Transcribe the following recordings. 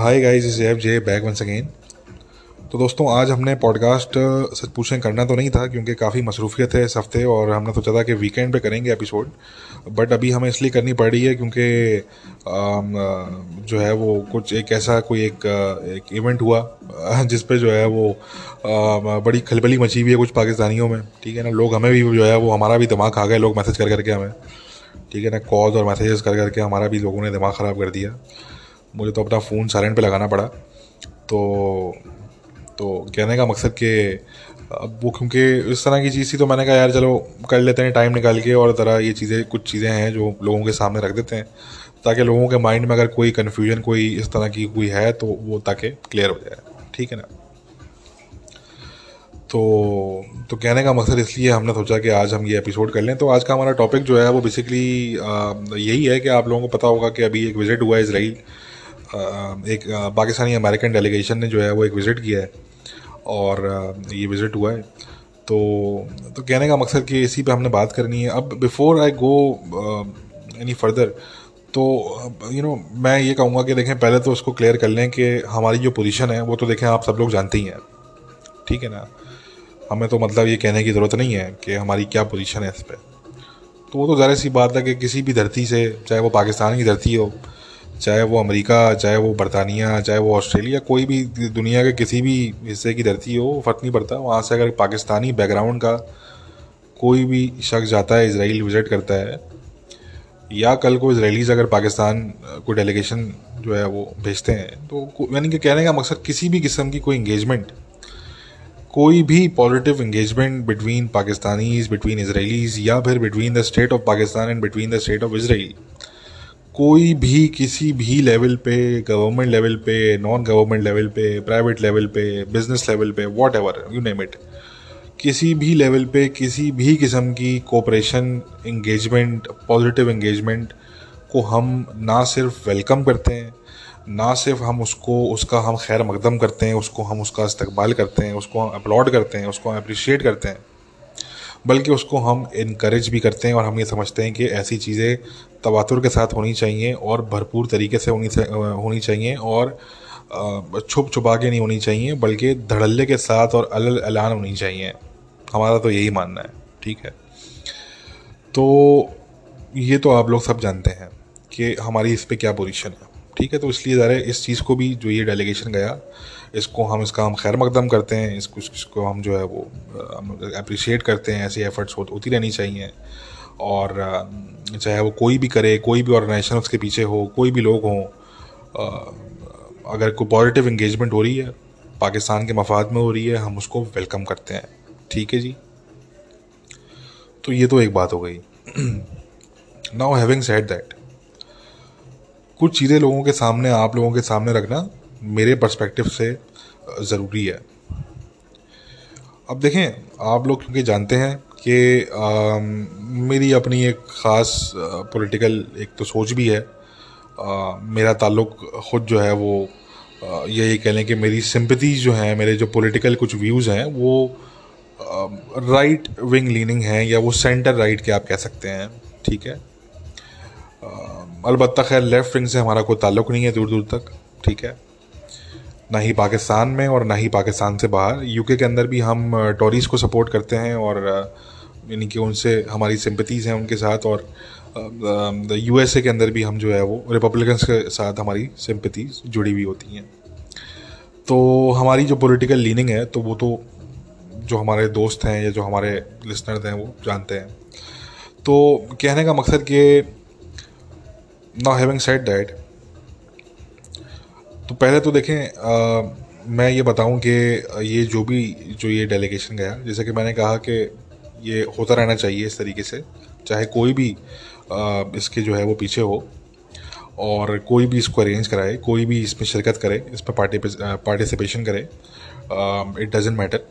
Hi guys is F J back once again तो दोस्तों, आज हमने पॉडकास्ट सच पूछें करना तो नहीं था, क्योंकि काफ़ी मसरूफियत है इस हफ़्ते, और हमने सोचा था कि वीकेंड पे करेंगे एपिसोड बट अभी हमें इसलिए करनी पड़ रही है क्योंकि जो है वो कुछ एक ऐसा कोई एक एक इवेंट हुआ जिस पे जो है वो बड़ी खलबली मची हुई है कुछ पाकिस्तानियों में, ठीक है ना? लोग हमें भी जो है वो, हमारा भी दिमाग खा गए, लोग मैसेज कर करके हमें, ठीक है ना? कॉल और मैसेजेस कर करके हमारा भी लोगों ने दिमाग ख़राब कर दिया। मुझे तो अपना फ़ोन साइलेंट पे लगाना पड़ा। तो तो कहने का मकसद कि अब वो क्योंकि इस तरह की चीज़ थी तो मैंने कहा, यार चलो, कर लेते हैं टाइम निकाल के और ज़रा ये चीज़ें, कुछ चीज़ें हैं जो लोगों के सामने रख देते हैं, ताकि लोगों के माइंड में अगर कोई कन्फ्यूज़न कोई इस तरह की कोई है तो वो ताकि क्लियर हो जाए। ठीक है ना? तो तो कहने का मकसद इसलिए हमने सोचा कि आज हम ये एपिसोड कर लें। तो आज का हमारा टॉपिक जो है, वो बेसिकली यही है कि आप लोगों को पता होगा कि अभी एक विज़िट हुआ इसराइल। एक पाकिस्तानी अमेरिकन डेलीगेशन ने जो है वो एक विज़िट किया है और ये विज़िट हुआ है। तो तो कहने का मकसद कि इसी पे हमने बात करनी है। अब before I go any further तो यू नो मैं ये कहूँगा कि देखें, पहले तो उसको क्लियर कर लें कि हमारी जो पोजीशन है, वो तो देखें आप सब लोग जानते ही हैं। ठीक है ना? हमें तो मतलब ये कहने की ज़रूरत नहीं है कि हमारी क्या पोजीशन है इस पर तो वो तो ज़ाहिर सी बात है कि किसी भी धरती से, चाहे वो पाकिस्तान की धरती हो चाहे वो अमेरिका, चाहे वो बरतानिया, चाहे वो ऑस्ट्रेलिया, कोई भी दुनिया के किसी भी हिस्से की धरती हो फ़र्क नहीं पड़ता। वहाँ से अगर पाकिस्तानी बैकग्राउंड का कोई भी शख्स जाता है इसराइल विज़िट करता है, या कल को इसराइलीज अगर पाकिस्तान को डेलीगेशन जो है वो भेजते हैं तो यानी कि कहने का मकसद किसी भी किस्म की कोई इंगेजमेंट कोई भी positive engagement between Pakistanis between Israelis या फिर between the state of Pakistan and between the state of Israel कोई भी किसी भी लेवल पे गवर्नमेंट लेवल पे नॉन गवर्नमेंट लेवल पे प्राइवेट लेवल पे बिज़नेस लेवल पे whatever you name it किसी भी लेवल पे, किसी भी किस्म की कोऑपरेशन इंगेजमेंट पॉजिटिव इंगेजमेंट को हम ना सिर्फ़ वेलकम करते हैं, ना सिर्फ़ हम उसको, उसका हम खैर मकदम करते हैं, उसको हम उसका इस्तकबाल करते हैं, उसको हम अपलॉड करते हैं, उसको हम अप्रिशिएट करते हैं। बल्कि उसको हम इनक्रेज भी करते हैं और हम ये समझते हैं कि ऐसी चीज़ें तवातुर के साथ होनी चाहिए और भरपूर तरीके से होनी होनी चाहिए और छुप छुपा के नहीं होनी चाहिए, बल्कि धड़ल्ले के साथ और अलल अलान होनी चाहिए। हमारा तो यही मानना है, ठीक है? तो ये तो आप लोग सब जानते हैं कि हमारी इस पर क्या पोजीशन है, ठीक है? तो इसलिए ज़रा इस चीज़ को भी जो ये डेलीगेशन गया इसको हम, इसका हम खैर मकदम करते हैं, इसको इसको हम जो है वो अप्रिशिएट करते हैं, ऐसी एफर्ट्स होती रहनी चाहिए। और चाहे वो कोई भी करे, कोई भी ऑर्गेनाइजेशन उसके पीछे हो, कोई भी लोग हों अगर कोई पॉजिटिव इंगेजमेंट हो रही है, पाकिस्तान के मफाद में हो रही है, हम उसको वेलकम करते हैं। ठीक है जी? तो ये तो एक बात हो गई। नाउ हैविंग सेड दैट कुछ चीज़ें लोगों के सामने, आप लोगों के सामने रखना मेरे पर्सपेक्टिव से ज़रूरी है। अब देखें आप लोग क्योंकि जानते हैं कि मेरी अपनी एक ख़ास पॉलिटिकल एक तो सोच भी है। आ, मेरा ताल्लुक ख़ुद जो है वो यही कह लें कि मेरी सिंपथीज जो हैं मेरे जो पॉलिटिकल कुछ व्यूज़ हैं वो राइट विंग लीनिंग है या वो सेंटर राइट के आप कह सकते हैं ठीक है? अलबत्त खैर लेफ़्ट विंग से हमारा कोई ताल्लुक नहीं है दूर दूर तक ठीक है? ना ही पाकिस्तान में और ना ही पाकिस्तान से बाहर। यूके के अंदर भी हम टॉरीज़ को सपोर्ट करते हैं और यानी कि उनसे हमारी सिंपतीज़ हैं उनके साथ और यू एस ए के अंदर भी हम जो है वो रिपब्लिकन्स के साथ हमारी सिंपतीज़ जुड़ी हुई होती हैं। तो हमारी जो पॉलिटिकल लीनिंग है तो वो तो जो हमारे दोस्त हैं या जो हमारे लिसनर्स हैं वो जानते हैं। तो कहने का मकसद कि नाउ हैविंग सेड दैट तो पहले तो देखें आ, मैं ये बताऊँ कि ये जो भी जो ये डेलीगेशन गया जैसे कि मैंने कहा कि ये होता रहना चाहिए इस तरीके से चाहे कोई भी आ, इसके जो है वो पीछे हो और कोई भी इसको अरेंज कराए कोई भी इसमें शिरकत करे इस पर पार्टिसिपेशन करे इट डजेंट मैटर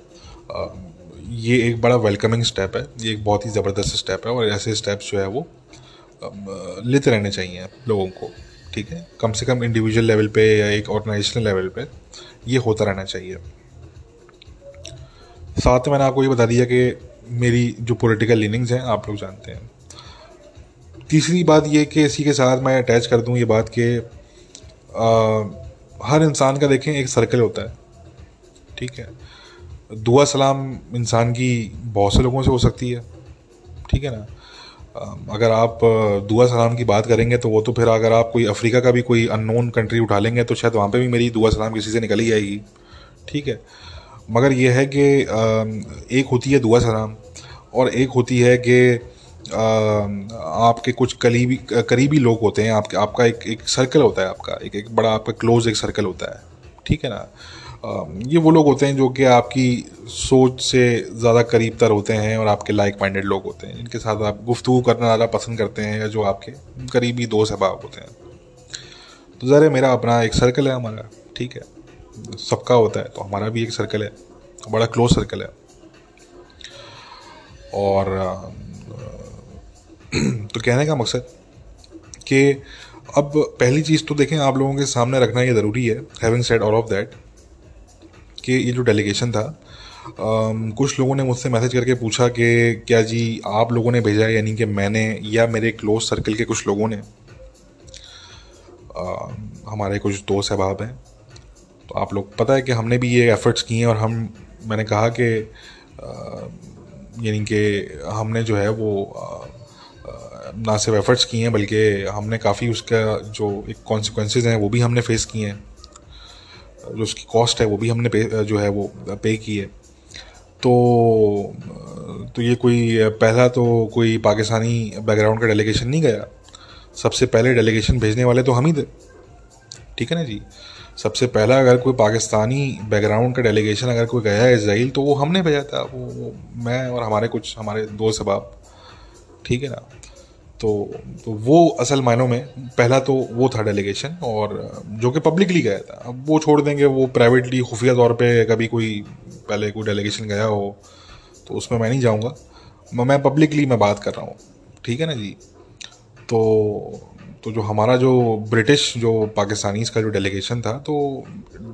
ये एक बड़ा वेलकमिंग स्टेप है ये एक बहुत ही ज़बरदस्त स्टेप है और ऐसे स्टेप्स जो है वो लेते रहने चाहिए लोगों को। ठीक है? कम से कम इंडिविजुअल लेवल पे या एक ऑर्गेनाइजेशनल लेवल पे ये होता रहना चाहिए। साथ में मैंने आपको ये बता दिया कि मेरी जो पॉलिटिकल लीनिंग्स हैं, आप लोग जानते हैं। तीसरी बात ये कि इसी के साथ मैं अटैच कर दूँ ये बात कि हर इंसान का देखें, एक सर्कल होता है। ठीक है? दुआ सलाम इंसान की बहुत से लोगों से हो सकती है। ठीक है ना? अगर आप दुआ सलाम की बात करेंगे तो वो तो फिर अगर आप कोई अफ्रीका का भी कोई अननोन कंट्री उठा लेंगे तो शायद वहाँ पे भी मेरी दुआ सलाम किसी से निकल ही जाएगी। ठीक है? मगर ये है कि एक होती है दुआ सलाम और एक होती है कि आपके कुछ करीबी करीबी लोग होते हैं, आपके, आपका एक एक सर्कल होता है आपका, एक एक बड़ा आपका क्लोज एक सर्कल होता है। ठीक है ना? ये वो लोग होते हैं जो कि आपकी सोच से ज़्यादा करीब तर होते हैं और आपके लाइक माइंडेड लोग होते हैं। इनके साथ आप गुफ्तु करना ज़्यादा पसंद करते हैं या जो आपके करीबी दोस्त अहबाब होते हैं। तो ज़रा मेरा अपना एक सर्कल है हमारा, ठीक है? सबका होता है तो हमारा भी एक सर्कल है, बड़ा क्लोज सर्कल है। और तो कहने का मकसद कि अब पहली चीज़ तो देखें, आप लोगों के सामने रखना ये ज़रूरी है having said all of that कि ये जो डेलीगेशन था Um, कुछ लोगों ने मुझसे मैसेज करके पूछा कि क्या जी आप लोगों ने भेजा है? यानी कि मैंने या मेरे क्लोज सर्कल के कुछ लोगों ने uh, हमारे कुछ दोस्त अहबाब हैं। तो आप लोग पता है कि हमने भी ये एफ़र्ट्स किए हैं और हम मैंने कहा कि यानी कि हमने जो है वो ना सिर्फ़ एफ़र्ट्स किए हैं बल्कि हमने काफ़ी उसका जो एक कॉन्सिक्वेंसेज हैं वो भी हमने फेस किए हैं। जो उसकी कॉस्ट है वो भी हमने पे जो है वो पे की है। तो तो ये कोई पहला तो कोई पाकिस्तानी बैकग्राउंड का डेलीगेशन नहीं गया। सबसे पहले डेलीगेशन भेजने वाले तो हम ही थे। ठीक है ना जी? सबसे पहला अगर कोई पाकिस्तानी बैकग्राउंड का डेलीगेशन अगर कोई गया है इसराइल तो वो हमने भेजा था। वो, वो मैं और हमारे कुछ हमारे दो सबाब ठीक है ना? तो तो वो असल मायनों में, पहला तो वो था डेलीगेशन और जो कि पब्लिकली गया था। अब वो छोड़ देंगे, वो प्राइवेटली खुफिया तौर पे कभी कोई पहले कोई डेलीगेशन गया हो तो उसमें मैं नहीं जाऊँगा। मैं पब्लिकली मैं बात कर रहा हूँ, ठीक है ना जी? तो तो जो हमारा जो ब्रिटिश जो पाकिस्तानी का जो डेलीगेशन था तो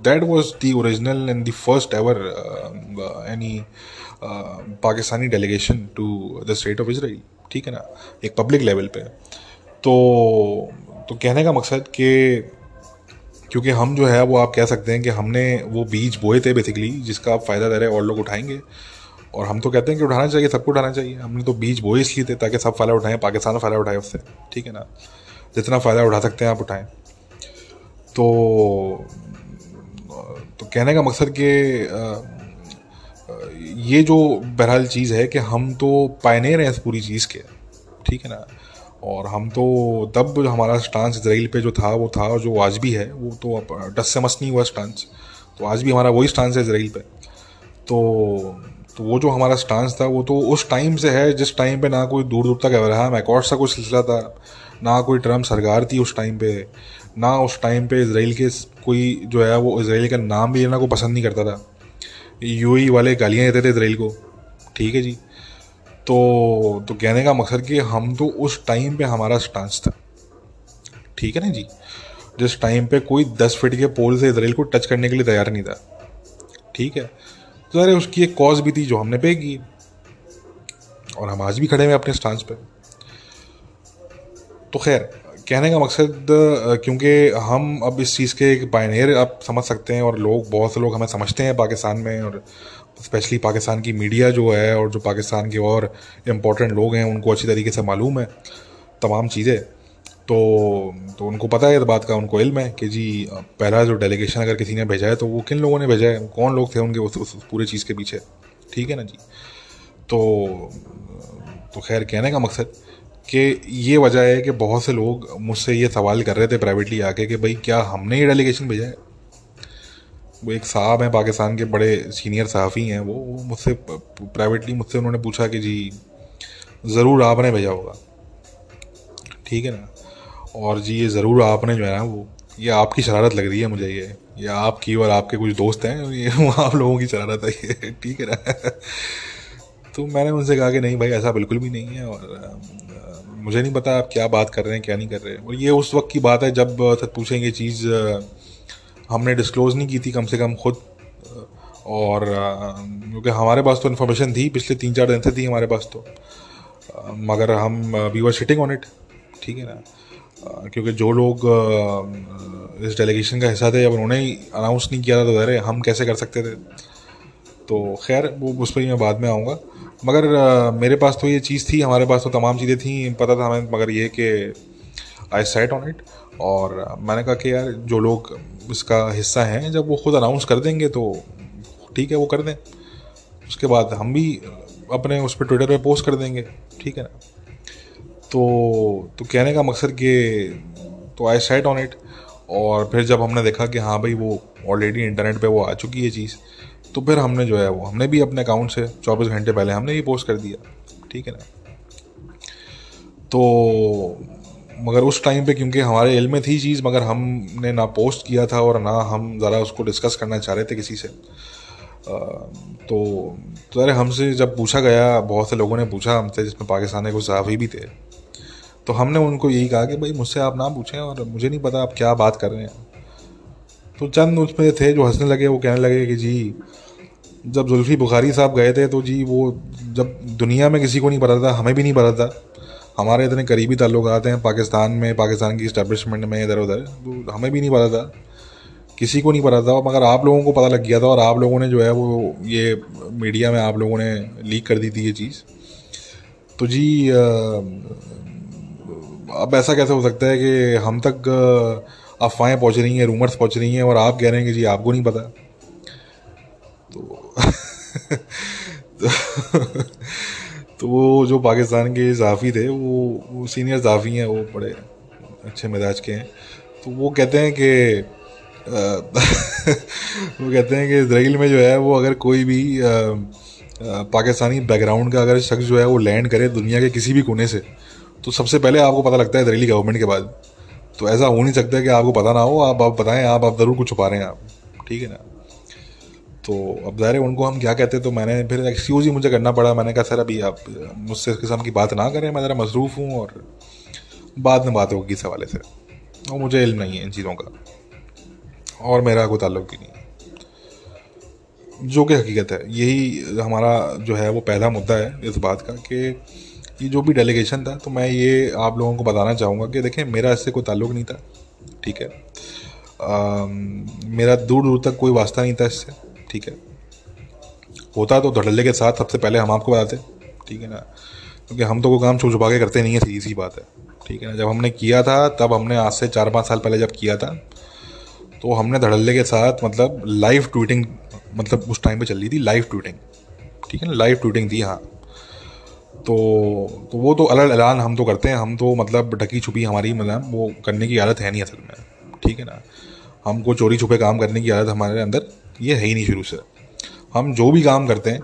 that was the original and the first ever any Pakistani delegation to the state of Israel ठीक है ना, एक पब्लिक लेवल पे। तो तो कहने का मकसद कि, क्योंकि हम जो है, वो आप कह सकते हैं कि हमने वो बीज बोए थे बेसिकली जिसका आप फ़ायदा दे रहे और लोग उठाएँगे। और हम तो कहते हैं कि उठाना चाहिए, सबको उठाना चाहिए। हमने तो बीज बोए इसलिए थे ताकि सब फ़ायदा उठाएँ, पाकिस्तान फ़ायदा उठाए उससे, ठीक है ना। जितना फ़ायदा उठा सकते हैं आप उठाएँ। तो तो कहने का मकसद कि ये जो बहरहाल चीज़ है कि हम तो पायनेर हैं इस पूरी चीज़ के, ठीक है ना? और हम तो तब हमारा स्टांस इसराइल पे जो था, वो था जो आज भी है, वो तो अब डस से मस नहीं हुआ स्टांस तो आज भी हमारा वही स्टांस है इसराइल पे। तो तो वो जो हमारा स्टांस था, वो तो उस टाइम से है, जिस टाइम पे ना कोई दूर दूर तक अब्राहम एकॉर्ड सा कोई सिलसिला था, ना कोई ट्रंप सरकार थी उस टाइम पे, ना उस टाइम पे इसराइल के कोई जो है वो इसराइल का नाम भी लेना को पसंद नहीं करता था। यू वाले गालियाँ देते थे इसराइल को। ठीक है जी। तो तो कहने का मकसद कि हम तो उस टाइम पे हमारा स्टांस था। ठीक है ना जी। जिस टाइम पे कोई दस फीट के पोल से इसराइल को टच करने के लिए तैयार नहीं था। ठीक है। तो अरे उसकी एक कॉज भी थी जो हमने पे की। और हम आज भी खड़े हुए अपने स्टांस पे। तो खैर कहने का मकसद क्योंकि हम अब इस चीज़ के एक पायनियर आप समझ सकते हैं और लोग बहुत से लोग हमें समझते हैं पाकिस्तान में और स्पेशली पाकिस्तान की मीडिया जो है और जो पाकिस्तान के और इम्पोर्टेंट लोग हैं उनको अच्छी तरीके से मालूम है तमाम चीज़ें। तो तो उनको पता है इस बात का उनको इल्म है कि जी पहला जो डेलीगेशन अगर किसी ने भेजा है तो वो किन लोगों ने भेजा है? कौन लोग थे उनके उस, उस पूरे चीज़ के पीछे? ठीक है ना जी? तो तो खैर कहने का मकसद कि ये वजह है कि बहुत से लोग मुझसे ये सवाल कर रहे थे प्राइवेटली आके कि भाई, क्या हमने ये डेलीगेशन भेजा है? वो एक साहब हैं पाकिस्तान के, बड़े सीनियर सहाफ़ी हैं वो मुझसे प्राइवेटली मुझसे उन्होंने पूछा कि जी, ज़रूर आपने भेजा होगा। ठीक है ना? और जी, ये ज़रूर आपने जो है ना, वो, ये आपकी शरारत लग रही है मुझे ये ये आपकी और आपके कुछ दोस्त हैं ये आप लोगों की शरारत है ये, ठीक है ना? तो मैंने उनसे कहा कि नहीं भाई, ऐसा बिल्कुल भी नहीं है, और मुझे नहीं पता आप क्या बात कर रहे हैं, क्या नहीं कर रहे हैं। और ये उस वक्त की बात है जब पूछें, ये चीज़ हमने डिस्क्लोज़ नहीं की थी कम से कम खुद और क्योंकि हमारे पास तो इन्फॉर्मेशन थी, पिछले तीन चार दिन से थी हमारे पास तो। मगर हम we were sitting on it ठीक है ना? क्योंकि जो लोग इस डेलीगेशन का हिस्सा थे जब उन्होंने अनाउंस नहीं किया था तो अरे, हम कैसे कर सकते थे? तो खैर, वो, उस पर मैं बाद में आऊँगा। मगर मेरे पास तो ये चीज़ थी, हमारे पास तो तमाम चीज़ें थी, पता था हमें, मगर ये कि आई सेट ऑन इट और मैंने कहा कि यार, जो लोग इसका हिस्सा हैं, जब वो खुद अनाउंस कर देंगे तो ठीक है, वो कर दें। उसके बाद हम भी अपने उस पर ट्विटर पे पोस्ट कर देंगे, ठीक है ना? तो तो कहने का मकसद कि तो आई सेट ऑन इट और फिर जब हमने देखा कि हाँ भाई, वो ऑलरेडी इंटरनेट पे वो आ चुकी है चीज़ तो फिर हमने जो है वो, हमने भी अपने अकाउंट से चौबीस घंटे पहले हमने भी पोस्ट कर दिया, ठीक है ना? तो मगर उस टाइम पे क्योंकि हमारे इल में थी चीज़, मगर हमने ना पोस्ट किया था और ना हम ज़रा उसको डिस्कस करना चाह रहे थे किसी से। तो तो अरे हमसे जब पूछा गया, बहुत से लोगों ने पूछा हमसे, जिसमें पाकिस्तान के कुछ सहाफ़ी भी थे तो हमने उनको यही कहा कि भाई मुझसे आप ना पूछें और मुझे नहीं पता आप क्या बात कर रहे हैं। तो चंद उसमें थे जो हंसने लगे, वो कहने लगे कि जी, जब जुल्फ़ी बुखारी साहब गए थे तो जी, वो जब दुनिया में किसी को नहीं पता था, हमें भी नहीं पता था। हमारे इतने करीबी ताल्लुक हैं, पाकिस्तान में, पाकिस्तान की इस्टेब्लिशमेंट में इधर उधर तो हमें भी नहीं पता था। किसी को नहीं पता था, मगर आप लोगों को पता लग गया था और आप लोगों ने जो है वो ये मीडिया में आप लोगों ने लीक कर दी थी ये चीज़। तो जी अब ऐसा कैसे हो सकता है कि हम तक अफवाहें पहुँच रही हैं रूमर्स पहुँच रही हैं और आप कह रहे हैं कि जी, आपको नहीं पता। तो तो वो जो पाकिस्तान के सहाफ़ी थे, वो वो सीनियर सहाफ़ी हैं, वो बड़े अच्छे मिजाज के हैं। तो वो कहते हैं कि वो कहते हैं कि इसराइल में जो है, वो अगर कोई भी पाकिस्तानी बैकग्राउंड का अगर शख्स जो है, वो लैंड करे दुनिया के किसी भी कोने से तो सबसे पहले आपको पता लगता है इसराइली गवर्नमेंट के बाद। तो ऐसा हो नहीं सकता कि आपको पता ना हो, आप आप बताएँ, आप आप ज़रूर कुछ छुपा रहे हैं आप। ठीक है ना? तो अब ज़ाहिर उनको हम क्या कहते तो मैंने फिर एक्सक्यूज़ ही मुझे करना पड़ा। मैंने कहा, सर, अभी आप मुझसे इस किस्म की बात ना करें, मैं ज़रा मसरूफ़ हूँ और बाद में बात होगी इस हवाले से। और मुझे इल्म नहीं है इन चीज़ों का। और मेरा कोई ताल्लुक ही नहीं जो कि हकीकत है। यही हमारा जो है वो पहला मुद्दा है इस बात का कि ये जो भी डेलीगेशन था तो मैं ये आप लोगों को बताना चाहूँगा कि देखें मेरा इससे कोई ताल्लुक नहीं था ठीक है? आ, मेरा दूर दूर तक कोई वास्ता नहीं था इससे ठीक है? होता तो धड़ल्ले के साथ सबसे पहले हम आपको बताते ठीक है ना? क्योंकि हम तो कोई काम छुप छुपा के करते नहीं है सीधी सी बात है ठीक है ना? जब हमने किया था तब हमने आज से चार पाँच साल पहले जब किया था तो हमने धड़ल्ले के साथ मतलब लाइव ट्वीटिंग मतलब उस टाइम पे चल रही थी लाइव ट्वीटिंग ठीक है ना? लाइव ट्वीटिंग थी हाँ। तो तो वो तो अलग ऐलान हम तो करते हैं, हम तो मतलब ढकी छुपी हमारी मतलब वो करने की आदत है नहीं असल में, ठीक है ना? हमको चोरी छुपे काम करने की आदत हमारे अंदर ये है ही नहीं शुरू से। हम जो भी काम करते हैं,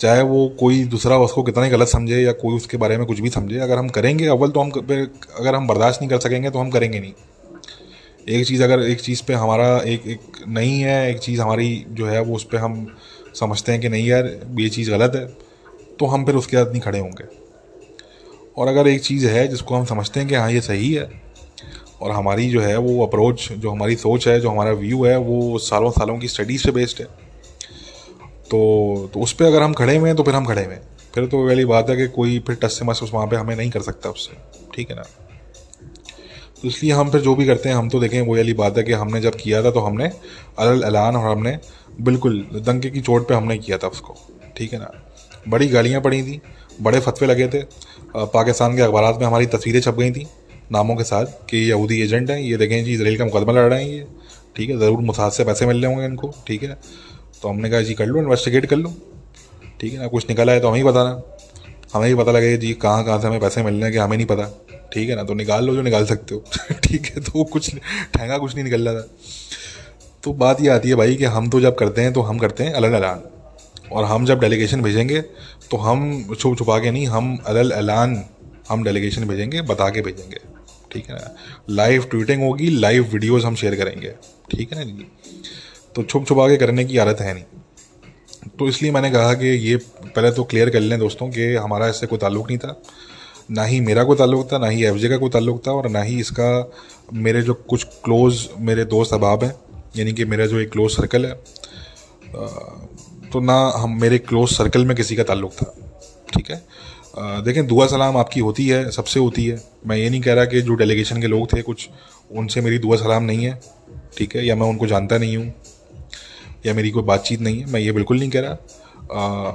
चाहे वो कोई दूसरा उसको कितना ही गलत समझे या कोई उसके बारे में कुछ भी समझे, अगर हम करेंगे अव्वल तो हम अगर हम बर्दाश्त नहीं कर सकेंगे तो हम करेंगे नहीं। एक चीज़ अगर, एक चीज़ पे हमारा एक एक नहीं है, एक चीज़ हमारी जो है वो उस पर हम समझते हैं कि नहीं यार, ये चीज़ गलत है। तो हम फिर उसके साथ नहीं खड़े होंगे। और अगर एक चीज़ है जिसको हम समझते हैं कि हाँ ये सही है, और हमारी जो है वो अप्रोच जो हमारी सोच है, जो हमारा व्यू है, वो सालों सालों की स्टडीज़ पे बेस्ड है। तो तो उस पर अगर हम खड़े हुए हैं तो फिर हम खड़े हुए हैं। फिर तो वाली बात है कि कोई फिर टस से मस उस वहाँ पर हमें नहीं कर सकता उससे। ठीक है ना? तो इसलिए हम फिर जो भी करते हैं, हम तो देखें वो वाली बात है कि हमने जब किया था तो हमने अलल ऐलान और हमने बिल्कुल दंगे की चोट पे हमने किया था उसको। ठीक है ना? बड़ी गालियाँ पड़ी थी, बड़े फतवे लगे थे। पाकिस्तान के अखबार में हमारी तस्वीरें छप गई थी, नामों के साथ, कि ये यहूदी एजेंट हैं, ये देखें जी इसराइल का मुकदमा लड़ रहे हैं ये। ठीक है, ज़रूर मुसाद से पैसे मिल रहे होंगे इनको, ठीक है। तो हमने कहा, जी, कर लो इन्वेस्टिगेट कर लो। ठीक है ना, कुछ निकला है तो हमें ही बताना हमें ही पता लगे, जी, कहाँ कहाँ से हमें पैसे मिल रहे हैं कि हमें नहीं पता। ठीक है ना तो निकाल लो जो निकाल सकते हो। ठीक है तो कुछ ठहंगा कुछ नहीं निकल रहा था। तो बात ये आती है भाई कि हम तो जब करते हैं तो हम करते हैं अलग ऐलान। और हम जब डेलीगेशन भेजेंगे तो हम छुप छुपा के नहीं, हम अलल ऐलान हम डेलीगेशन भेजेंगे, बता के भेजेंगे। ठीक है ना? लाइव ट्वीटिंग होगी लाइव वीडियोस हम शेयर करेंगे। ठीक है ना जी? तो छुप छुपा के करने की आदत है नहीं। तो इसलिए मैंने कहा कि ये पहले तो क्लियर कर लें दोस्तों कि हमारा इससे कोई ताल्लुक नहीं था। ना ही मेरा कोई ताल्लुक था, ना ही एफजे का कोई ताल्लुक था, और ना ही इसका मेरे जो कुछ क्लोज़ मेरे दोस्त अहबाब हैं, यानी कि मेरा जो एक क्लोज सर्कल है तो ना हम मेरे क्लोज सर्कल में किसी का ताल्लुक था ठीक है? देखें दुआ सलाम आपकी होती है सबसे होती है। मैं ये नहीं कह रहा कि जो डेलीगेशन के लोग थे कुछ उनसे मेरी दुआ सलाम नहीं है ठीक है? या मैं उनको जानता नहीं हूँ या मेरी कोई बातचीत नहीं है मैं ये बिल्कुल नहीं कह रहा। आ,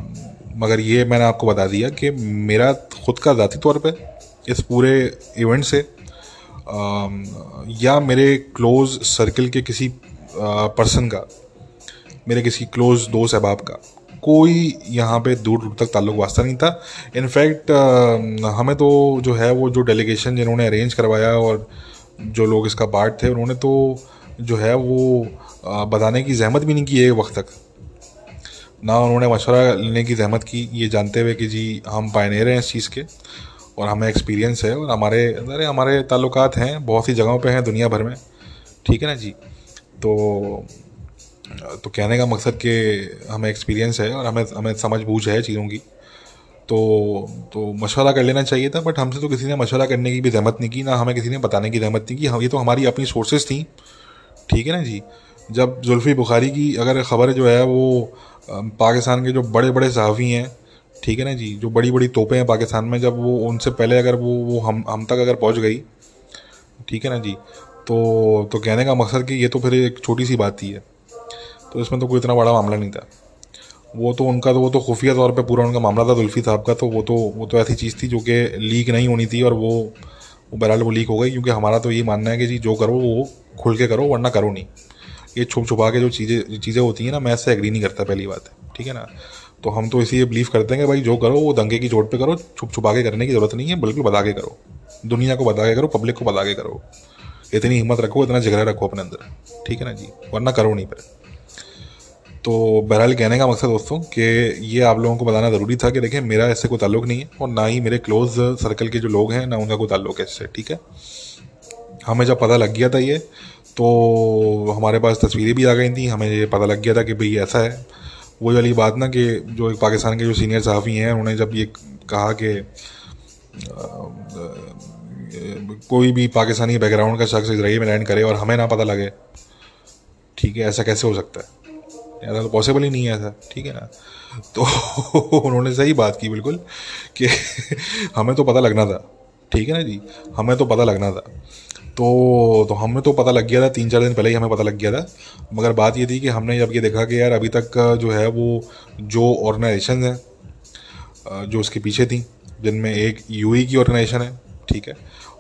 मगर ये मैंने आपको बता दिया कि मेरा खुद का ज़ाती तौर पर इस पूरे इवेंट से आ, या मेरे क्लोज़ सर्कल के किसी पर्सन का मेरे किसी क्लोज़ दोस्त अहबाब का। कोई यहाँ पे दूर दूर तक ताल्लुक वास्ता नहीं था। इनफैक्ट हमें तो जो है वो जो डेलीगेशन जिन्होंने अरेंज करवाया और जो लोग इसका पार्ट थे, उन्होंने तो जो है वो बताने की जहमत भी नहीं की एक वक्त तक। ना उन्होंने मशवरा लेने की जहमत की, ये जानते हुए कि जी हम पायनेर हैं इस चीज़ के और हमें एक्सपीरियंस है और हमारे, अरे हमारे ताल्लुकात हैं, बहुत सी जगहों पे हैं दुनिया भर में। ठीक है ना जी? तो तो कहने का मकसद कि हमें एक्सपीरियंस है और हमें हमें समझ बूझ है चीज़ों की। तो तो मशवरा कर लेना चाहिए था बट हमसे तो किसी ने मशवरा करने की भी जहमत नहीं की, ना हमें किसी ने बताने की जहमत नहीं की। हम ये तो हमारी अपनी सोर्सेज थी। ठीक है ना जी? जब जुल्फ़ी बुखारी की अगर ख़बर जो है वो पाकिस्तान के जो बड़े बड़े सहाफ़ी हैं, ठीक है ना जी? जो बड़ी बड़ी तोपें हैं पाकिस्तान में, जब वो, उनसे पहले अगर वो वो हम हम तक अगर पहुँच गई, ठीक है ना जी? तो तो कहने का मकसद कि ये तो फिर एक छोटी सी बात ही है तो इसमें तो कोई इतना बड़ा मामला नहीं था। वो तो उनका तो वो तो खुफिया तौर पे पूरा उनका मामला था जुल्फ़ी साहब का तो वो तो वो तो ऐसी चीज़ थी जो कि लीक नहीं होनी थी और वो वो बहरहाल वो लीक हो गई, क्योंकि हमारा तो ये मानना है कि जी, जो करो वो खुल के करो, वरना करो नहीं। ये छुप छुपा के जो चीज़ें चीज़ें होती हैं ना, मैं इससे एग्री नहीं करता, पहली बात है, ठीक है ना? तो हम तो इसी बिलीव करते हैं कि भाई, जो करो वो दंगे की चोट पे करो, छुप छुपा के करने की ज़रूरत नहीं है, बिल्कुल बता के करो। दुनिया को बता के करो पब्लिक को बता के करो। इतनी हिम्मत रखो, इतना झगड़ा रखो अपने अंदर, ठीक है ना जी? वरना करो नहीं फिर। तो बहरहाल कहने का मकसद दोस्तों कि ये आप लोगों को बताना ज़रूरी था कि देखें, मेरा इससे कोई ताल्लुक नहीं है और ना ही मेरे क्लोज सर्कल के जो लोग हैं, ना उनका कोई ताल्लुक है इससे, ठीक है? हमें जब पता लग गया था ये तो हमारे पास तस्वीरें भी आ गई थी। हमें ये पता लग गया था कि भाई ऐसा है। वही वाली बात ना कि जो एक पाकिस्तान के जो सीनियर सहाफ़ी हैं, उन्होंने जब ये कहा कि कोई भी पाकिस्तानी बैकग्राउंड का शख्स इसराइल में लैंड करे और हमें ना पता लगे, ठीक है? ऐसा कैसे हो सकता है? ऐसा तो पॉसिबल ही नहीं है ऐसा, ठीक है ना? तो उन्होंने सही बात की बिल्कुल कि हमें तो पता लगना था, ठीक है ना जी? हमें तो पता लगना था। तो तो हमें तो पता लग गया था, तीन चार दिन पहले ही हमें पता लग गया था। मगर बात ये थी कि हमने जब ये देखा कि यार अभी तक जो है वो जो ऑर्गेनाइजेशन है जो उसके पीछे थी, जिनमें एक यू की ऑर्गेनाइजेशन है, ठीक है?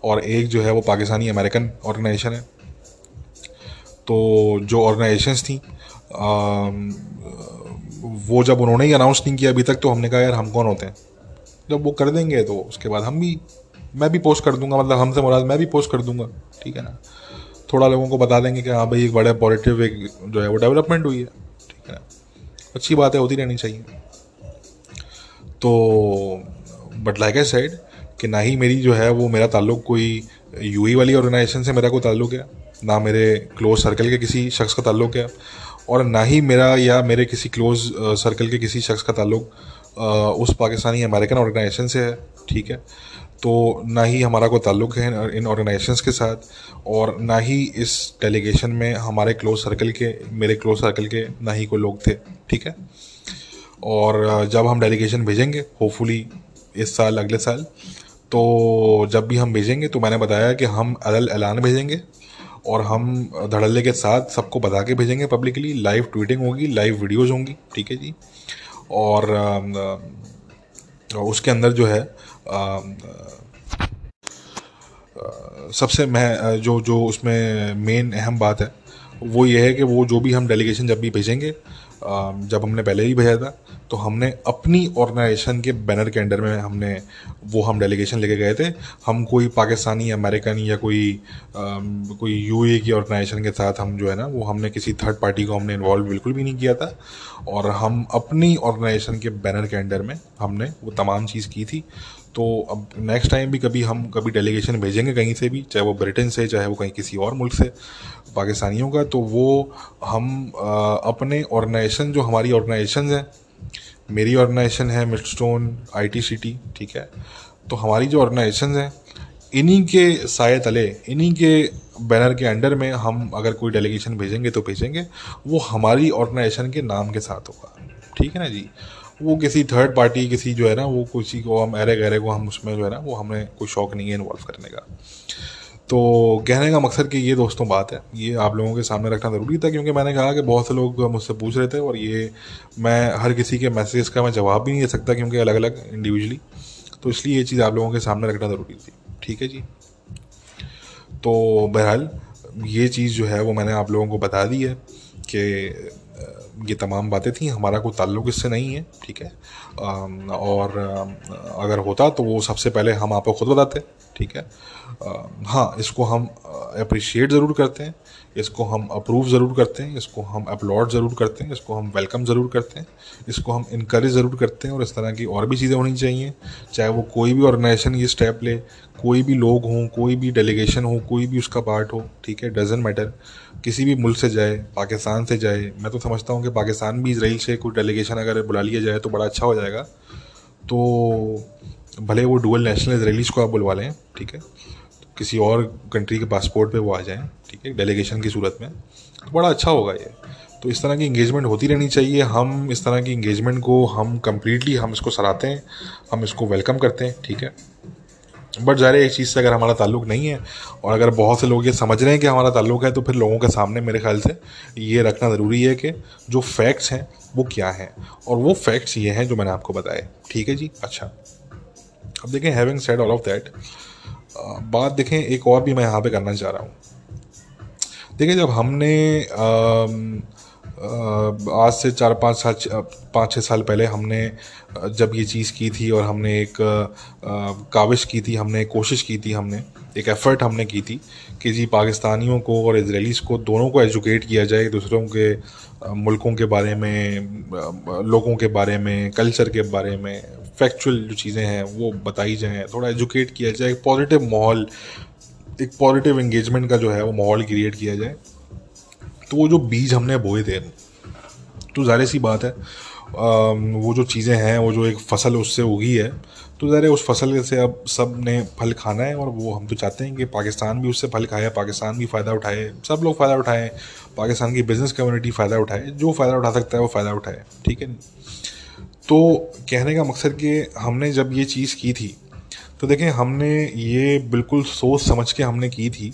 और एक जो है वो पाकिस्तानी अमेरिकन ऑर्गेनाइजेशन है। तो जो ऑर्गेनाइजेशंस थी वो जब उन्होंने ही अनाउंस नहीं किया अभी तक तो हमने कहा, यार, हम कौन होते हैं? जब वो कर देंगे तो उसके बाद हम भी, मैं भी पोस्ट कर दूँगा मतलब हमसे मुराद, मैं भी पोस्ट कर दूँगा, ठीक है ना? थोड़ा लोगों को बता देंगे कि हाँ भाई, एक बड़ा पॉजिटिव एक जो है, वो डेवलपमेंट हुई है, ठीक है ना? अच्छी बात होती रहनी चाहिए। तो बट लाइक ए साइड कि ना ही मेरी जो है, वो मेरा ताल्लुक कोई यूई वाली ऑर्गेनाइजेशन से मेरा कोई ताल्लुक है, ना मेरे क्लोज सर्कल के किसी शख्स का ताल्लुक है। और ना ही मेरा या मेरे किसी क्लोज सर्कल के किसी शख्स का ताल्लुक उस पाकिस्तानी अमेरिकन ऑर्गेनाइजेशन से है, ठीक है? तो ना ही हमारा कोई ताल्लुक है इन ऑर्गेनाइजेशंस के साथ, और ना ही इस डेलीगेशन में हमारे क्लोज सर्कल के, मेरे क्लोज सर्कल के ना ही कोई लोग थे, ठीक है? और जब हम डेलीगेशन भेजेंगे होपफुली इस साल, अगले साल तो जब भी हम भेजेंगे तो मैंने बताया कि हम अलल ऐलान भेजेंगे और हम धड़ल्ले के साथ सबको बता के भेजेंगे पब्लिकली लाइव ट्वीटिंग होगी लाइव वीडियोज़ होंगी, ठीक है जी? और उसके अंदर जो है सबसे मैं जो जो उसमें मेन अहम बात है, वो ये है कि वो जो भी हम डेलीगेशन जब भी भेजेंगे जब हमने पहले ही भेजा था तो हमने अपनी ऑर्गेनाइजेशन के बैनर के अंडर में हमने वो हम डेलीगेशन लेके गए थे। हम कोई पाकिस्तानी अमेरिकन या कोई आ, कोई यूए की ऑर्गेनाइजेशन के साथ हम जो है ना वो हमने किसी थर्ड पार्टी को हमने इन्वॉल्व बिल्कुल भी नहीं किया था। और हम अपनी ऑर्गेनाइजेशन के बैनर के अंडर में हमने वो तमाम चीज़ की थी। तो अब नेक्स्ट टाइम भी कभी हम कभी डेलीगेशन भेजेंगे कहीं से भी चाहे वो ब्रिटेन से चाहे वो कहीं किसी और मुल्क से पाकिस्तानियों का तो वो हम आ, अपने ऑर्गेनाइजेशन जो हमारी ऑर्गेनाइजेशन है मेरी ऑर्गेनाइजेशन है Midstone I T C T ठीक है? तो हमारी जो ऑर्गेनाइजेशन हैं, इन्हीं के साय तले, इन्हीं के बैनर के अंडर में हम अगर कोई डेलीगेशन भेजेंगे तो भेजेंगे, वो हमारी ऑर्गेनाइजेशन के नाम के साथ होगा। ठीक है ना जी? वो किसी थर्ड पार्टी किसी जो है ना, वो किसी को हम अरे गहरे को हम उसमें जो है ना, वो हमें कोई शौक नहीं है इन्वॉल्व करने का। तो कहने का मकसद कि ये दोस्तों बात है, ये आप लोगों के सामने रखना ज़रूरी था क्योंकि मैंने कहा कि बहुत से लोग मुझसे पूछ रहे थे और ये मैं हर किसी के मैसेज का मैं जवाब भी नहीं दे सकता क्योंकि अलग अलग इंडिविजुअली तो इसलिए ये चीज़ आप लोगों के सामने रखना ज़रूरी थी। ठीक है जी? तो बहरहाल, ये चीज़ जो है वो मैंने आप लोगों को बता दी है कि ये तमाम बातें थी, हमारा कोई ताल्लुक इससे नहीं है, ठीक है? और अगर होता तो वो सबसे पहले हम आपको खुद बताते, ठीक है? हाँ इसको हम अप्रिशिएट ज़रूर करते हैं, इसको हम अप्रूव ज़रूर करते हैं, इसको हम अपलॉड ज़रूर करते हैं, इसको हम वेलकम ज़रूर करते हैं, इसको हम इनक्रेज ज़रूर करते हैं और इस तरह की और भी चीज़ें होनी चाहिए। चाहे वो कोई भी ऑर्गेनाइजेशन ये स्टेप ले, कोई भी लोग हों, कोई भी डेलीगेशन हो, कोई भी उसका पार्ट हो, ठीक है डजेंट मैटर किसी भी मुल्क से जाए, पाकिस्तान से जाए, मैं तो समझता हूँ कि पाकिस्तान भी इसराइल से कोई डेलीगेशन अगर बुला लिया जाए तो बड़ा अच्छा हो जाएगा। तो भले वो डुअल नेशनल इसराइलीज को आप बुलवा लें, ठीक है किसी और कंट्री के पासपोर्ट पे वो आ जाएँ, ठीक है? डेलीगेशन की सूरत में। तो बड़ा अच्छा होगा ये। तो इस तरह की इंगेजमेंट होती रहनी चाहिए। हम इस तरह की इंगेजमेंट को हम कम्प्लीटली हम इसको सराहते हैं, हम इसको वेलकम करते हैं, ठीक है? बट ज़ाहिर एक चीज़ से अगर हमारा ताल्लुक नहीं है, और अगर बहुत से लोग ये समझ रहे हैं कि हमारा ताल्लुक है तो फिर लोगों के सामने मेरे ख्याल से ये रखना ज़रूरी है कि जो फैक्ट्स हैं, वो क्या हैं? और वो फैक्ट्स ये हैं जो मैंने आपको बताए। ठीक है जी? अच्छा। अब देखें having said all of that बात देखें एक और भी मैं यहाँ पे करना चाह रहा हूँ। देखिए जब हमने आ, आज से चार पाँच साल पाँच छः साल पहले हमने जब ये चीज़ की थी और हमने एक काविश की थी हमने कोशिश की थी हमने एक एफ़र्ट हमने की थी कि जी पाकिस्तानियों को और इसराइलीज़ को दोनों को एजुकेट किया जाए दूसरों के मुल्कों के बारे में लोगों के बारे में कल्चर के बारे में फैक्चुअल जो चीज़ें हैं, वो बताई जाएँ, थोड़ा एजुकेट किया जाए, एक पॉजिटिव माहौल, एक पॉजिटिव इंगेजमेंट का जो है, वो माहौल क्रिएट किया जाए। तो वो जो बीज हमने बोए थे तो ज़ाहिर सी बात है वो जो चीज़ें हैं, वो जो एक फ़सल उससे उगी है। तो ज़ाहिर उस फ़सल से अब सबने फल खाना है और वो हम तो चाहते हैं कि पाकिस्तान भी उससे फल खाए, पाकिस्तान भी फ़ायदा उठाए, सब लोग फ़ायदा उठाएँ, पाकिस्तान की बिज़नेस कम्युनिटी फ़ायदा उठाए, जो फ़ायदा उठा सकता है, वो फ़ायदा उठाए, ठीक है? तो कहने का मकसद कि हमने जब ये चीज़ की थी तो देखें हमने ये बिल्कुल सोच समझ के हमने की थी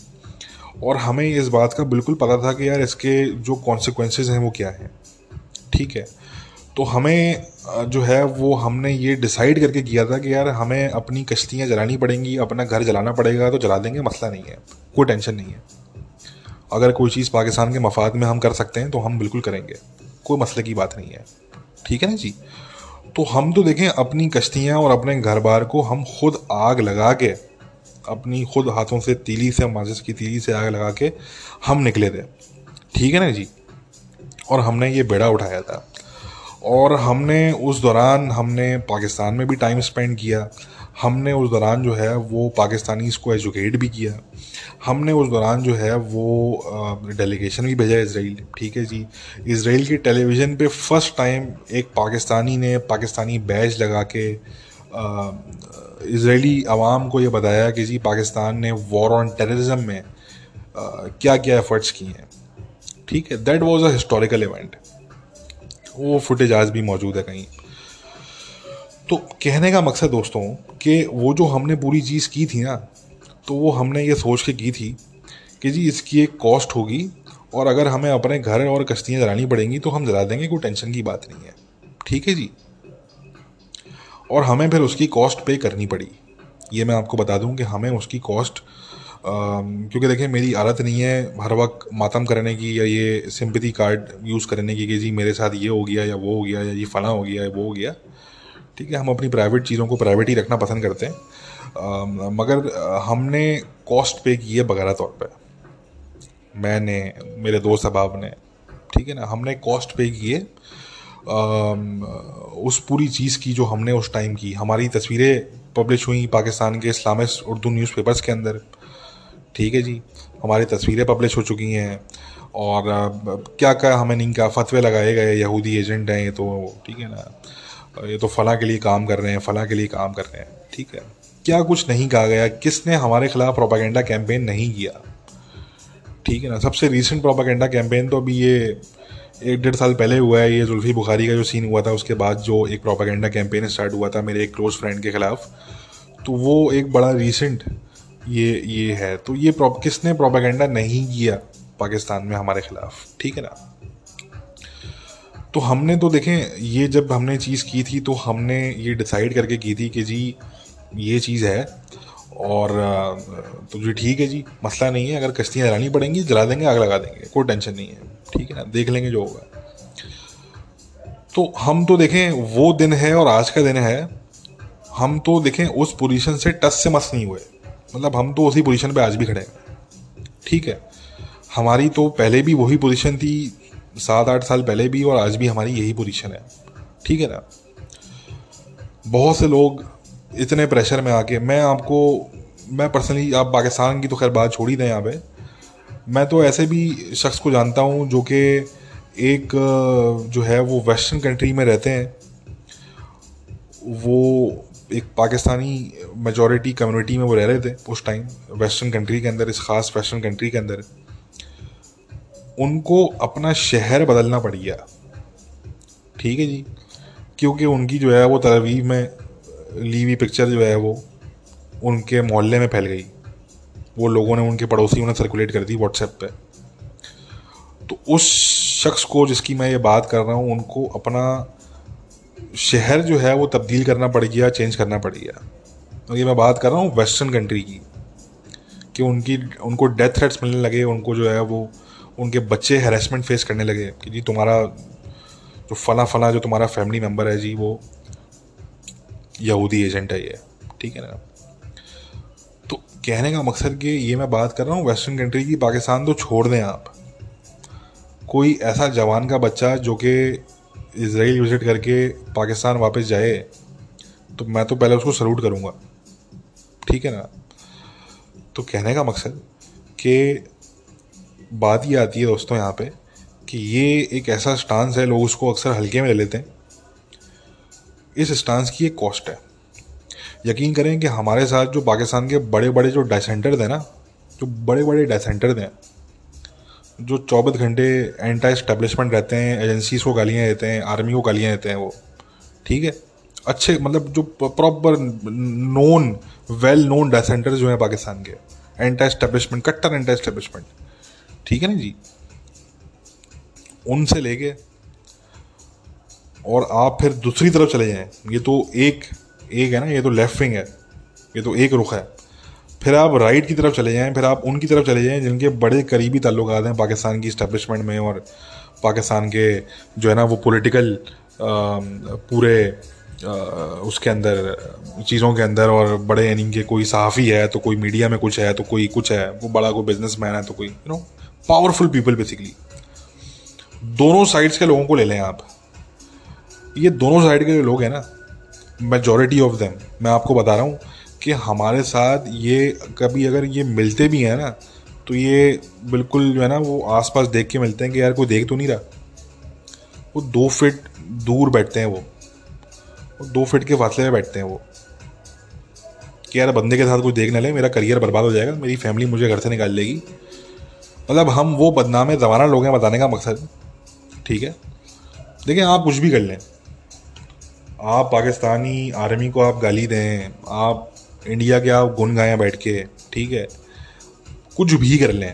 और हमें इस बात का बिल्कुल पता था कि यार इसके जो कॉन्सिक्वेंसेज हैं वो क्या हैं। ठीक है? तो हमें जो है वो हमने ये डिसाइड करके किया था कि यार हमें अपनी कश्तियाँ जलानी पड़ेंगी, अपना घर जलाना पड़ेगा तो जला देंगे, मसला नहीं है, कोई टेंशन नहीं है। अगर कोई चीज़ पाकिस्तान के मफाद में हम कर सकते हैं तो हम बिल्कुल करेंगे, कोई मसले की बात नहीं है। ठीक है ना जी? तो हम तो देखें अपनी कश्तियाँ और अपने घर बार को हम खुद आग लगा के अपनी खुद हाथों से तीली से, माचिस की तीली से आग लगा के हम निकले थे। ठीक है ना जी? और हमने ये बेड़ा उठाया था। और हमने उस दौरान हमने पाकिस्तान में भी टाइम स्पेंड किया। हमने उस दौरान जो है वो पाकिस्तानीज़ को एजुकेट भी किया। हमने उस दौरान जो है वो डेलीगेशन भी भेजा इसराइल। ठीक है जी? इसराइल की टेलीविज़न पे फ़र्स्ट टाइम एक पाकिस्तानी ने पाकिस्तानी बैच लगा के इसराइली आवाम को ये बताया कि जी, पाकिस्तान ने वॉर ऑन टेररिज्म में क्या क्या एफर्ट्स किए हैं। ठीक है? That was a historical event वो फुटेज आज भी मौजूद है कहीं। तो कहने का मकसद दोस्तों, कि वो जो हमने पूरी चीज़ की थी ना तो वो हमने ये सोच के की थी कि जी इसकी एक कॉस्ट होगी और अगर हमें अपने घर और कश्तियाँ जलानी पड़ेंगी तो हम जला देंगे, कोई टेंशन की बात नहीं है। ठीक है जी? और हमें फिर उसकी कॉस्ट पे करनी पड़ी। ये मैं आपको बता दूँ कि हमें उसकी कॉस्ट क्योंकि देखिए मेरी आदत नहीं है हर वक्त मातम करने की या ये सिंपथी कार्ड यूज़ करने की कि जी मेरे साथ ये हो गया या वो हो गया या ये फ़ना हो गया या वो हो गया। ठीक है, हम अपनी प्राइवेट चीज़ों को प्राइवेट ही रखना पसंद करते हैं। मगर हमने कॉस्ट पे की है बगैर तौर पर मैंने, मेरे दोस्त अहबाब ने, ठीक है ना? हमने कॉस्ट पे की है। उस पूरी चीज़ की जो हमने उस टाइम की, हमारी तस्वीरें पब्लिश हुई पाकिस्तान के इस्लामिक उर्दू न्यूज़पेपर्स के अंदर। ठीक है जी? हमारी तस्वीरें पब्लिश हो चुकी हैं। और क्या क्या हमें नहीं कहा फतवे लगाए गए, यहूदी एजेंट हैं, ये तो ठीक है ना? ये तो फ़लाँ के लिए काम कर रहे हैं, फ़लाँ के लिए काम कर रहे हैं, ठीक है? क्या कुछ नहीं कहा गया, किसने हमारे खिलाफ प्रोपागेंडा कैंपेन नहीं किया? ठीक है ना? सबसे रीसेंट प्रोपागेंडा कैंपेन तो अभी ये एक डेढ़ साल पहले हुआ है, ये जुल्फ़ी बुखारी का जो सीन हुआ था, उसके बाद जो एक प्रोपागेंडा कैंपेन स्टार्ट हुआ था मेरे एक क्लोज फ्रेंड के ख़िलाफ़ तो वो एक बड़ा रिसेंट ये ये है। तो ये किसने प्रोपागेंडा नहीं किया पाकिस्तान में हमारे खिलाफ? ठीक है ना? तो हमने तो देखें, ये जब हमने चीज़ की थी तो हमने ये डिसाइड करके की थी कि जी ये चीज़ है। और तो जी ठीक है जी, मसला नहीं है, अगर कश्तियाँ जलानी पड़ेंगी, जला देंगे, आग लगा देंगे, कोई टेंशन नहीं है, ठीक है ना, देख लेंगे जो होगा। तो हम तो देखें, वो दिन है और आज का दिन है, हम तो देखें, उस पोजीशन से टच से मस नहीं हुए। मतलब हम तो उसी पोजीशन पे आज भी खड़े हैं, ठीक है। हमारी तो पहले भी वही पोजीशन थी सात आठ साल पहले भी, और आज भी हमारी यही पोजीशन है, ठीक है ना। बहुत से लोग इतने प्रेशर में आके मैं आपको, मैं पर्सनली आप पाकिस्तान की तो खैर बात छोड़ ही दें यहाँ पे। मैं तो ऐसे भी शख्स को जानता हूँ जो कि एक, जो है वो वेस्टर्न कंट्री में रहते हैं। वो एक पाकिस्तानी मेजॉरिटी कम्युनिटी में वो रह रहे थे उस टाइम वेस्टर्न कंट्री के अंदर, इस ख़ास वेस्टर्न कंट्री के अंदर। उनको अपना शहर बदलना पड़ गया। ठीक है जी? क्योंकि उनकी जो है वो तरवीब में ली हुई पिक्चर जो है वो उनके मोहल्ले में फैल गई। वो लोगों ने उनके पड़ोसी उन्हें सर्कुलेट कर दी व्हाट्सएप पे। तो उस शख्स को जिसकी मैं ये बात कर रहा हूँ, उनको अपना शहर जो है वो तब्दील करना पड़ गया चेंज करना पड़ गया। तो ये मैं बात कर रहा हूँ वेस्टर्न कंट्री की, कि उनकी, उनको डेथ थ्रेट्स मिलने लगे, उनको जो है वो, उनके बच्चे हेरेसमेंट फेस करने लगे कि जी तुम्हारा जो फला फला जो तुम्हारा फैमिली मेंबर है जी, वो यहूदी एजेंट है ये, ठीक है ना? तो कहने का मकसद कि ये मैं बात कर रहा हूँ, वेस्टर्न कंट्री की पाकिस्तान तो छोड़ दें आप। कोई ऐसा जवान का बच्चा जो कि इसराइल विज़िट करके पाकिस्तान वापस जाए तो मैं तो पहले उसको सलूट करूँगा, ठीक है ना? तो कहने का मकसद कि बात ये आती है दोस्तों यहाँ पे कि ये एक ऐसा स्टांस है, लोग उसको अक्सर हल्के में ले लेते हैं। इस स्टांस की एक कॉस्ट है। यकीन करें कि हमारे साथ जो पाकिस्तान के बड़े बड़े जो डायसेंटर हैं ना, जो बड़े बड़े डायसेंटर हैं, जो चौबीस घंटे एंटा इस्टेब्लिशमेंट रहते हैं एजेंसीज को गालियाँ देते हैं आर्मी को गालियाँ देते हैं वो, ठीक है? अच्छे मतलब जो proper known well known dissenter जो हैं पाकिस्तान के एंटा इस्टेब्लिशमेंट कट्टर एंटा इस्टेब्लिशमेंट ठीक है ना जी? उनसे लेके और आप फिर दूसरी तरफ़ चले जाएँ। ये तो एक एक है ना ये तो लेफ़्ट विंग है। ये तो एक रुख है। फिर आप राइट की तरफ़ चले जाएँ फिर आप उनकी तरफ़ चले जाएँ जिनके बड़े करीबी ताल्लुक हैं पाकिस्तान की इस्टेब्लिशमेंट में और पाकिस्तान के जो है ना वो पॉलिटिकल पूरे आ, उसके अंदर चीज़ों के अंदर और बड़े यानी कि कोई सहाफ़ी है तो कोई मीडिया में कुछ है तो कोई कुछ है वो बड़ा कोई बिज़नेस मैन है तो कोई you know powerful people basically दोनों साइड्स के लोगों को ले लें आप। ये दोनों साइड के जो लोग हैं ना मेजोरिटी ऑफ़ देम मैं आपको बता रहा हूँ कि हमारे साथ ये कभी अगर ये मिलते भी हैं ना तो ये बिल्कुल जो है ना, वो आसपास देख के मिलते हैं कि यार कोई देख तो नहीं रहा। वो दो फिट दूर बैठते हैं वो। दो फिट के फासले में बैठते हैं वो। कि यार बंदे के साथ कोई देख ना ले मेरा करियर बर्बाद हो जाएगा, मेरी फैमिली मुझे घर से निकाल लेगी। मतलब हम वो बदनामे ज़माना लोग हैं, बताने का मकसद, ठीक है? देखिए, आप कुछ भी कर लें। आप पाकिस्तानी आर्मी को आप गाली दें, आप इंडिया के आप गुन गाएँ बैठ के, ठीक है? कुछ भी कर लें,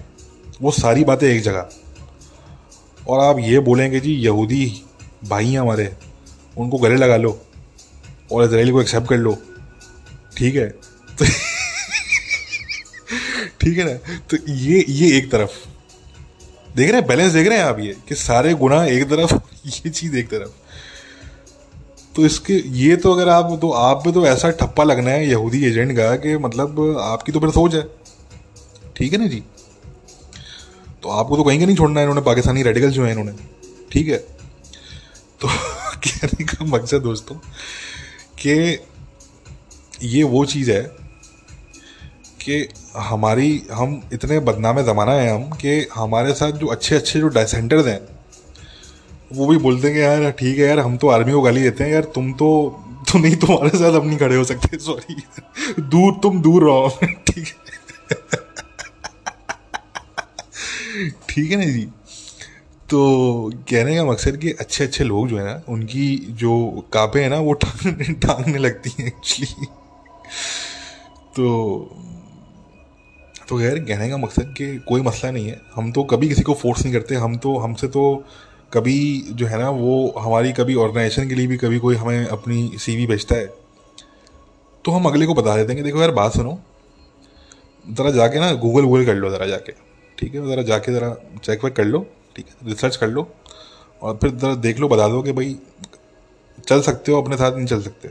वो सारी बातें एक जगह। और आप ये बोलेंगे जी, यहूदी भाई हैं हमारे, उनको गले लगा लो और इसराइल को एक्सेप्ट कर लो, ठीक है? तो ठीक है ना? तो ये ये एक तरफ़। देख रहे हैं बैलेंस देख रहे हैं आप ये, कि सारे गुना एक तरफ़, ये चीज़ एक तरफ़। तो इसके, ये तो अगर आप तो आप पे तो ऐसा ठप्पा लगना है यहूदी एजेंट का कि मतलब आपकी तो फिर सोच है। ठीक है ना जी? तो आपको तो कहीं का नहीं छोड़ना है इन्होंने, पाकिस्तानी रेडिकल जो है इन्होंने। ठीक है? तो कहने का मकसद दोस्तों, कि ये वो चीज़ है कि हमारी, हम इतने बदनामे ज़माना है हम कि हमारे साथ जो अच्छे अच्छे जो डायसेंटर्स हैं वो भी बोलते हैं कि यार, ठीक है, यार, हम तो आर्मी को गाली देते हैं, यार, तुम तो तो नहीं, तुम्हारे साथ अब नहीं खड़े हो सकते सॉरी दूर, तुम दूर रहो, ठीक है। ठीक है ना जी? तो कहने का मकसद कि अच्छे अच्छे लोग जो है ना, उनकी जो कापे हैं ना, वो टांगने लगती हैं एक्चुअली तो तो यार कहने का मकसद कि कोई मसला नहीं है। हम तो कभी किसी को फोर्स नहीं करते, हम तो हमसे तो कभी जो है ना, वो हमारी कभी ऑर्गेनाइजेशन के लिए भी कभी कोई हमें अपनी सीवी भेजता है तो हम अगले को बता देते हैं कि देखो यार, बात सुनो। ज़रा जाके ना गूगल वूगल कर लो ज़रा जाके, ठीक है? ज़रा जाके ज़रा चेक वेक कर लो, ठीक है? रिसर्च कर लो और फिर ज़रा देख लो, बता दो कि भाई, चल सकते हो, अपने साथ नहीं चल सकते।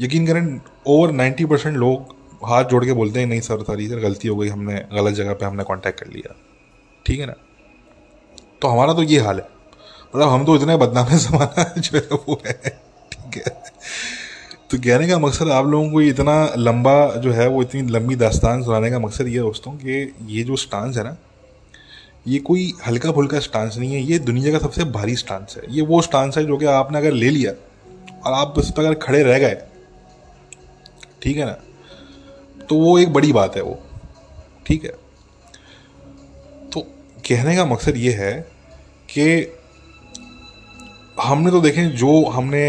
यकीन करें ओवर नाइन्टी परसेंट लोग हाथ जोड़ के बोलते हैं, नहीं सर, सारी सर गलती हो गई, हमने गलत जगह पे हमने कांटेक्ट कर लिया। ठीक है ना? तो हमारा तो ये हाल है। मतलब हम तो इतने बदनाम जमाना जो है वो है। ठीक है। तो कहने का मकसद आप लोगों को इतना लंबा जो है वो इतनी लंबी दास्तान सुनाने का मकसद ये दोस्तों कि ये जो स्टांस है ना, ये कोई हल्का फुल्का स्टांस नहीं है। ये दुनिया का सबसे भारी स्टांस है। ये वो स्टांस है जो कि आपने अगर ले लिया और आप उस पर अगर खड़े रह गए, ठीक है ना तो वो एक बड़ी बात है वो। ठीक है। तो कहने का मकसद ये है कि हमने तो देखें जो हमने,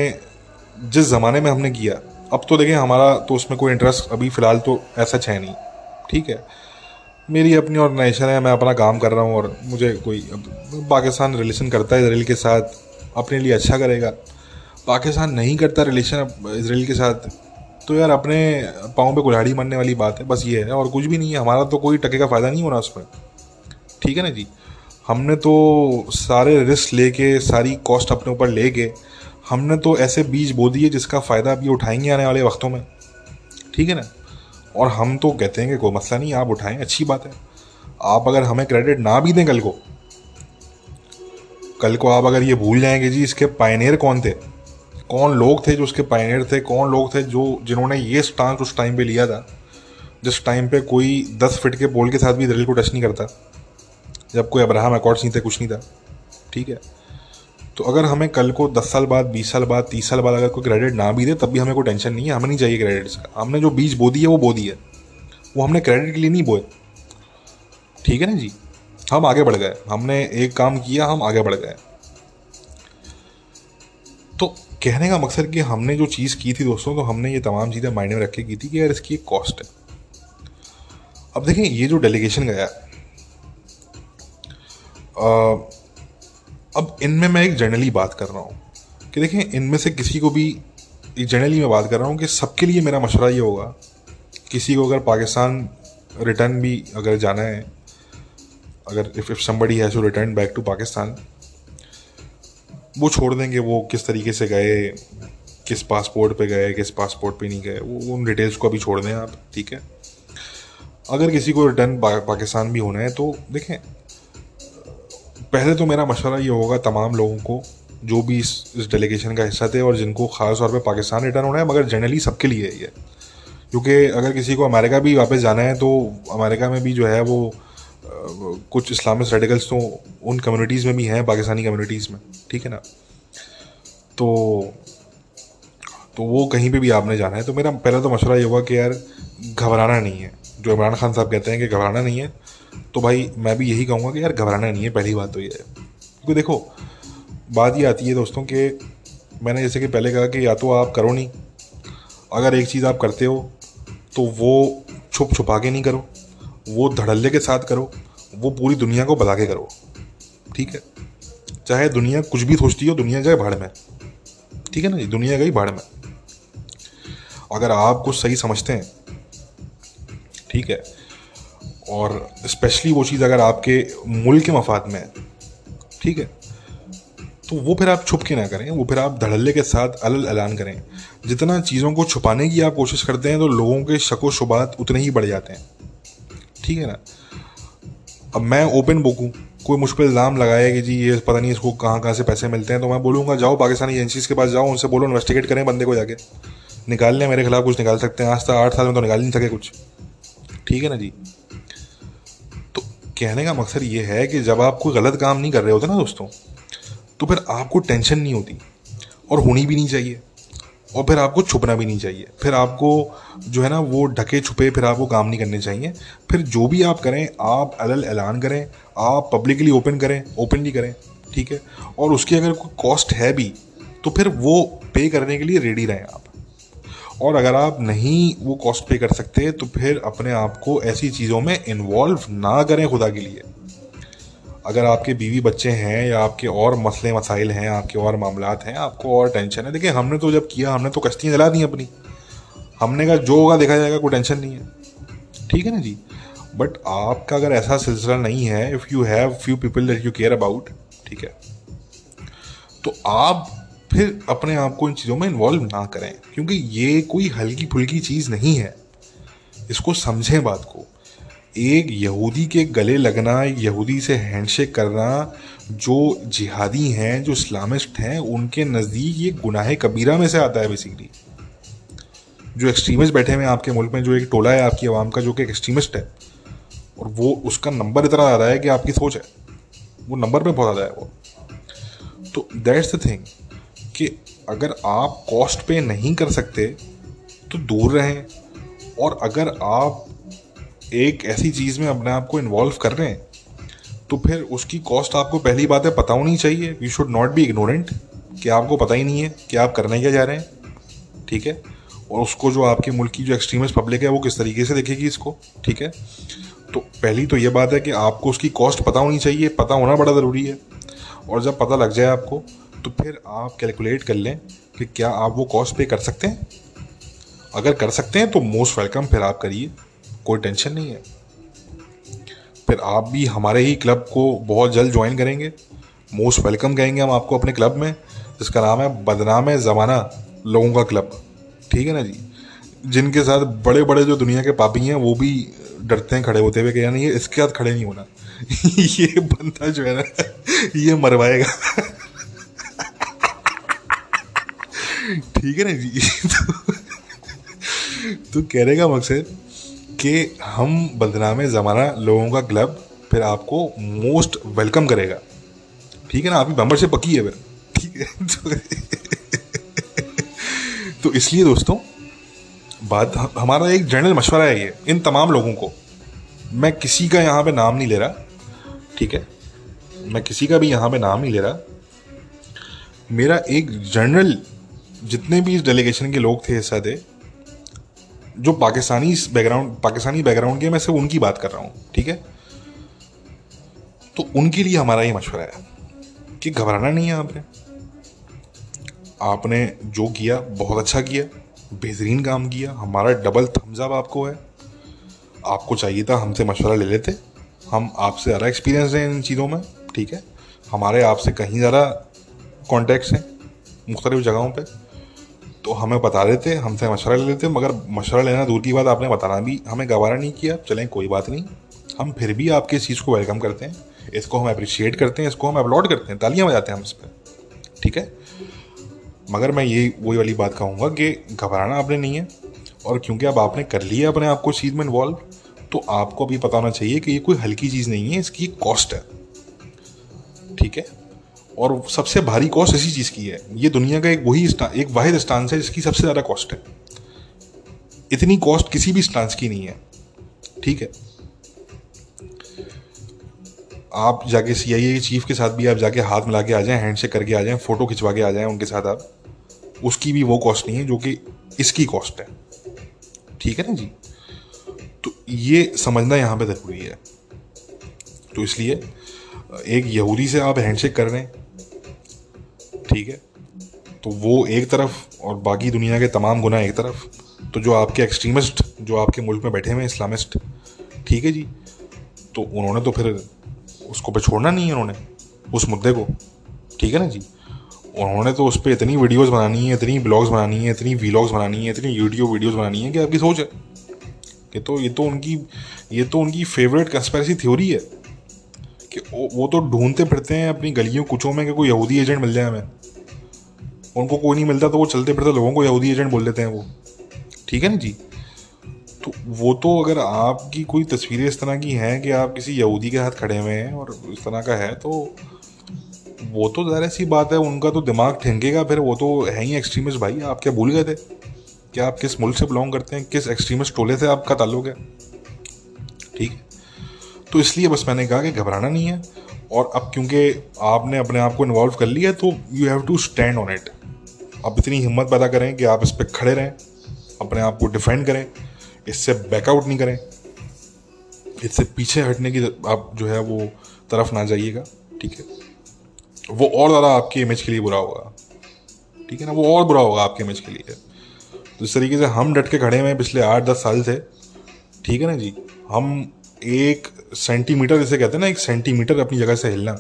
जिस ज़माने में हमने किया, अब तो देखें हमारा तो उसमें कोई इंटरेस्ट अभी फ़िलहाल तो ऐसा है नहीं, ठीक है? मेरी अपनी ऑर्गेनाइजेशन है, मैं अपना काम कर रहा हूँ और मुझे कोई पाकिस्तान रिलेशन करता है इसराइल के साथ, अपने लिए अच्छा करेगा। पाकिस्तान नहीं करता रिलेशन इसराइल के साथ तो यार अपने पाँव पे कुल्हाड़ी मरने वाली बात है, बस ये है। और कुछ भी नहीं है, हमारा तो कोई टके का फ़ायदा नहीं होना उसमें। ठीक है ना जी? हमने तो सारे रिस्क लेके, सारी कॉस्ट अपने ऊपर लेके, हमने तो ऐसे बीज बो दिए जिसका फ़ायदा भी उठाएँगे आने वाले वक्तों में। ठीक है ना? और हम तो कहते हैं कि कोई मसला नहीं, आप उठाएँ, अच्छी बात है। आप अगर हमें क्रेडिट ना भी दें कल को कल को आप अगर ये भूल जाएँगे जी, इसके पायनियर कौन थे? कौन लोग थे जो उसके पायनियर थे? कौन लोग थे जो, जिन्होंने ये स्टांस उस टाइम पे लिया था, जिस टाइम पे कोई दस फिट के पोल के साथ भी दिल को टच नहीं करता? जब कोई अब्राहम अकॉर्ड्स नहीं थे, कुछ नहीं था। ठीक है? तो अगर हमें कल को दस साल बाद, बीस साल बाद, तीस साल बाद अगर कोई क्रेडिट ना भी दे, तब भी हमें कोई टेंशन नहीं है। हमें नहीं चाहिए क्रेडिट का हमने जो बीज बो दी है, वो बो दी है। वो हमने क्रेडिट के लिए नहीं बोए। ठीक है ना जी? हम आगे बढ़ गए। हमने एक काम किया, हम आगे बढ़ गए। तो कहने का मकसद कि हमने जो चीज़ की थी दोस्तों तो हमने ये तमाम चीज़ें माइंड में रख, के की थी कि यार इसकी एक कॉस्ट है। अब देखें, ये जो डेलीगेशन गया अब इनमें मैं एक जनरली बात कर रहा हूँ कि देखें, इनमें से किसी को भी जनरली मैं बात कर रहा हूँ कि सबके लिए मेरा मशवरा ये होगा, किसी को अगर पाकिस्तान रिटर्न भी अगर जाना है, अगर if if somebody has to return back to Pakistan, वो छोड़ देंगे, वो किस तरीके से गए, किस पासपोर्ट पे गए, किस पासपोर्ट पे नहीं गए, वो, उन डिटेल्स को अभी छोड़ दें आप, ठीक है? अगर किसी को रिटर्न पाकिस्तान भी होना है तो देखें पहले तो मेरा मशवरा ये होगा तमाम लोगों को, जो भी इस इस डेलीगेशन का हिस्सा थे और जिनको ख़ास तौर पे पाकिस्तान रिटर्न होना है, मगर जनरली सबके लिए है ये क्योंकि अगर किसी को अमेरिका भी वापस जाना है तो अमेरिका में भी जो है वो कुछ इस्लामिक रेडिकल्स तो उन कम्युनिटीज़ में भी हैं, पाकिस्तानी कम्युनिटीज़ में, ठीक है ना? तो तो वो कहीं पे भी आपने जाना है तो मेरा पहला तो मशवरा ये होगा कि यार, घबराना नहीं है। जो इमरान खान साहब कहते हैं कि घबराना नहीं है तो भाई मैं भी यही कहूँगा कि यार घबराना नहीं है, पहली बात तो ये है। क्योंकि देखो, बात ये आती है दोस्तों कि मैंने जैसे कि पहले कहा कि या तो आप करो नहीं, अगर एक चीज़ आप करते हो तो वो छुप छुपा के नहीं करो, वो धड़ल्ले के साथ करो, वो पूरी दुनिया को बता के करो, ठीक है? चाहे दुनिया कुछ भी सोचती हो, दुनिया जाए भाड़ में, ठीक है ना जी? दुनिया गई भाड़ में। अगर आप कुछ सही समझते हैं, ठीक है और स्पेशली वो चीज़ अगर आपके मुल्क के मफाद में है, ठीक है तो वो फिर आप छुप के ना करें, वो फिर आप धड़ल्ले के साथ अलल ऐलान करें। जितना चीज़ों को छुपाने की आप कोशिश करते हैं तो लोगों के शको शुबात उतने ही बढ़ जाते हैं। ठीक है ना? अब मैं ओपन बुक हूँ, कोई मुश्किल इल्ज़ाम लगाया कि जी ये पता नहीं इसको कहाँ कहाँ से पैसे मिलते हैं तो मैं बोलूँगा, जाओ पाकिस्तानी एजेंसीज के पास जाओ, उनसे बोलो इन्वेस्टिगेट करें बंदे को जाके। निकाल लें मेरे खिलाफ कुछ, निकाल सकते हैं। आज तक आठ साल में तो निकाल नहीं सके कुछ। ठीक है ना जी? कहने का मकसद ये है कि जब आप कोई गलत काम नहीं कर रहे होते ना दोस्तों तो फिर आपको टेंशन नहीं होती और होनी भी नहीं चाहिए और फिर आपको छुपना भी नहीं चाहिए। फिर आपको जो है ना, वो ढके छुपे, फिर आपको काम नहीं करने चाहिए। फिर जो भी आप करें, आप अलल ऐलान करें, आप पब्लिकली ओपन करें ओपनली करें, ठीक है? और उसकी अगर कोई कॉस्ट है भी तो फिर वो पे करने के लिए रेडी रहें आप। और अगर आप नहीं वो कॉस्ट पे कर सकते तो फिर अपने आप को ऐसी चीज़ों में इन्वॉल्व ना करें खुदा के लिए। अगर आपके बीवी बच्चे हैं या आपके और मसले मसाइल हैं, आपके और मामला हैं, आपको और टेंशन है। देखिए, हमने तो जब किया, हमने तो कश्तियाँ जला दी अपनी। हमने कहा, जो होगा देखा जाएगा, कोई टेंशन नहीं है। ठीक है ना जी? बट आपका अगर ऐसा सिलसिला नहीं है if you have few people that you care about ठीक है? तो आप फिर अपने आप को इन चीज़ों में इन्वॉल्व ना करें, क्योंकि ये कोई हल्की फुल्की चीज़ नहीं है। इसको समझें बात को। एक यहूदी के गले लगना यहूदी से हैंडशेक करना, जो जिहादी हैं, जो इस्लामिस्ट हैं, उनके नज़दीक ये गुनाह कबीरा में से आता है बेसिकली जो एक्सट्रीमिस्ट बैठे हुए हैं आपके मुल्क में, जो एक टोला है आपकी आवाम का, जो कि एक्सट्रीमिस्ट है, और वो उसका नंबर इतना ज़्यादा है कि आपकी सोच है। वो नंबर पे बहुत ज़्यादा है वो। तो दैट्स द थिंग कि अगर आप कॉस्ट पे नहीं कर सकते तो दूर रहें। और अगर आप एक ऐसी चीज़ में अपने आप को इन्वॉल्व कर रहे हैं तो फिर उसकी कॉस्ट आपको पहली बात है पता होनी चाहिए। You should not be ignorant कि आपको पता ही नहीं है कि आप करने क्या जा रहे हैं। ठीक है? और उसको जो आपके मुल्क की जो एक्सट्रीमिस्ट पब्लिक है, वो किस तरीके से देखेगी इसको? ठीक है? तो पहली तो ये बात है कि आपको उसकी कॉस्ट पता होनी चाहिए। पता होना बड़ा ज़रूरी है। और जब पता लग जाए आपको तो फिर आप कैलकुलेट कर लें कि क्या आप वो कॉस्ट पे कर सकते हैं। अगर कर सकते हैं तो मोस्ट वेलकम फिर आप करिए, कोई टेंशन नहीं है। फिर आप भी हमारे ही क्लब को बहुत जल्द ज्वाइन करेंगे। मोस्ट वेलकम कहेंगे हम आपको अपने क्लब में, जिसका नाम है बदनाम ज़माना, लोगों का क्लब ठीक है ना जी? जिनके साथ बड़े बड़े जो दुनिया के पापी हैं, वो भी डरते हैं, खड़े होते हुए कि यानी ये इसके साथ खड़े नहीं होना। ये बंदा जो है ना, ये मरवाएगा। ठीक है ना? जी तो, कहने का मकसद कि हम बदनाम ज़माना लोगों का क्लब फिर आपको मोस्ट वेलकम करेगा। ठीक है ना? आपकी मेंबरशिप पक्की है फिर। ठीक है? तो, तो इसलिए दोस्तों बात हमारा एक जनरल मशवरा है ये इन तमाम लोगों को। मैं किसी का यहाँ पे नाम नहीं ले रहा ठीक है? मैं किसी का भी यहाँ पे नाम नहीं ले रहा। मेरा एक जनरल जितने भी डेलीगेशन के लोग थे हिस्सा थे जो पाकिस्तानी बैकग्राउंड पाकिस्तानी बैकग्राउंड के, मैं सिर्फ़ उनकी बात कर रहा हूँ, ठीक है? तो उनके लिए हमारा ये मशवरा है कि घबराना नहीं है आपने आपने जो किया, बहुत अच्छा किया, बेहतरीन काम किया, हमारा डबल थम्सअप आपको है। आपको चाहिए था हमसे मशवरा ले लेते, हम आपसे ज़्यादा एक्सपीरियंस हैं इन चीज़ों में, ठीक है? हमारे आपसे कहीं ज़्यादा कॉन्टैक्ट्स हैं, मुख्तलिफ़ जगहों पे। तो हमें बता देते, हमसे मशवरा ले लेते, मगर मशवरा लेना दूर की बात, आपने बताना भी। हमें गवारा नहीं किया, चलें, कोई बात नहीं। हम फिर भी आपके इस चीज़ को वेलकम करते हैं। इसको हम अप्रिशिएट करते हैं, इसको हम अपलोड करते हैं, तालियाँ बजाते हैं हम इस पर। ठीक है? मगर मैं ये, वही वाली बात कहूँगा कि घबराना आपने नहीं है, और क्योंकि अब आपने कर लिया अपने आप को चीज़ में इन्वॉल्व तो आपको अभी पता होना चाहिए कि ये कोई हल्की चीज़ नहीं है, इसकी कॉस्ट है। ठीक है? और सबसे भारी कॉस्ट इसी चीज़ की है। ये दुनिया का एक वही एक वाहिद स्टांस है जिसकी सबसे ज़्यादा कॉस्ट है। इतनी कॉस्ट किसी भी स्टांस की नहीं है। ठीक है? आप जाके सी आई ए चीफ के साथ भी आप जाके हाथ मिला के आ जाएँ हैंड शेक करके आ जाएँ फ़ोटो खिंचवा के आ जाएँ उनके साथ आप, उसकी भी वो कॉस्ट नहीं है जो कि इसकी कॉस्ट है। ठीक है ना जी? तो ये समझना यहाँ पे ज़रूरी है। तो इसलिए, एक यहूदी से आप हैंडशेक कर रहे हैं। ठीक है? तो वो एक तरफ़ और बाकी दुनिया के तमाम गुना एक तरफ़। तो जो आपके एक्सट्रीमिस्ट जो आपके मुल्क में बैठे हुए हैं इस्लामिस्ट ठीक है जी? तो उन्होंने तो फिर उसको पे छोड़ना नहीं है उन्होंने, उस मुद्दे को, ठीक है ना जी? उन्होंने तो उस पर इतनी वीडियोस बनानी है, इतनी ब्लॉग्स बनानी है, इतनी वीलॉग्स बनानी है, इतनी यूट्यूब वीडियोस बनानी है कि आपकी सोच है। कि तो ये तो उनकी, ये तो उनकी फेवरेट कंस्पेरेसी थ्योरी है। कि वो तो ढूंढते फिरते हैं अपनी गलियों, कुचों में कि कोई यहूदी एजेंट मिल जाए हमें। उनको कोई नहीं मिलता तो वो चलते फिरते लोगों को यहूदी एजेंट बोल देते हैं वो। ठीक है ना जी? तो वो तो अगर आपकी कोई तस्वीरें इस तरह की हैं कि आप किसी यहूदी के साथ खड़े हुए हैं और इस तरह का है तो वो तो ज़रा सी बात है, उनका तो दिमाग ठेंकेगा फिर वो तो है ही एक्सट्रीमिस्ट भाई। आप क्या भूल गए थे? क्या आप किस मुल्क से बिलोंग करते हैं? किस एक्सट्रीमिस्ट टोले से आपका ताल्लुक है? तो इसलिए बस मैंने कहा कि घबराना नहीं है। और अब क्योंकि आपने अपने आप को इन्वॉल्व कर लिया है तो you have to stand on it अब इतनी हिम्मत पैदा करें कि आप इस पर खड़े रहें, अपने आप को डिफेंड करें, इससे बैकआउट नहीं करें। इससे पीछे हटने की आप जो है वो तरफ़ ना जाइएगा, ठीक है? वो और ज़्यादा आपकी इमेज के लिए बुरा होगा, ठीक है ना? वो और बुरा होगा आपके इमेज के लिए। तो इस तरीके से हम डट के खड़े हुए पिछले आठ दस साल से, ठीक है ना जी? हम एक सेंटीमीटर जैसे कहते हैं ना, एक सेंटीमीटर अपनी जगह से हिलना,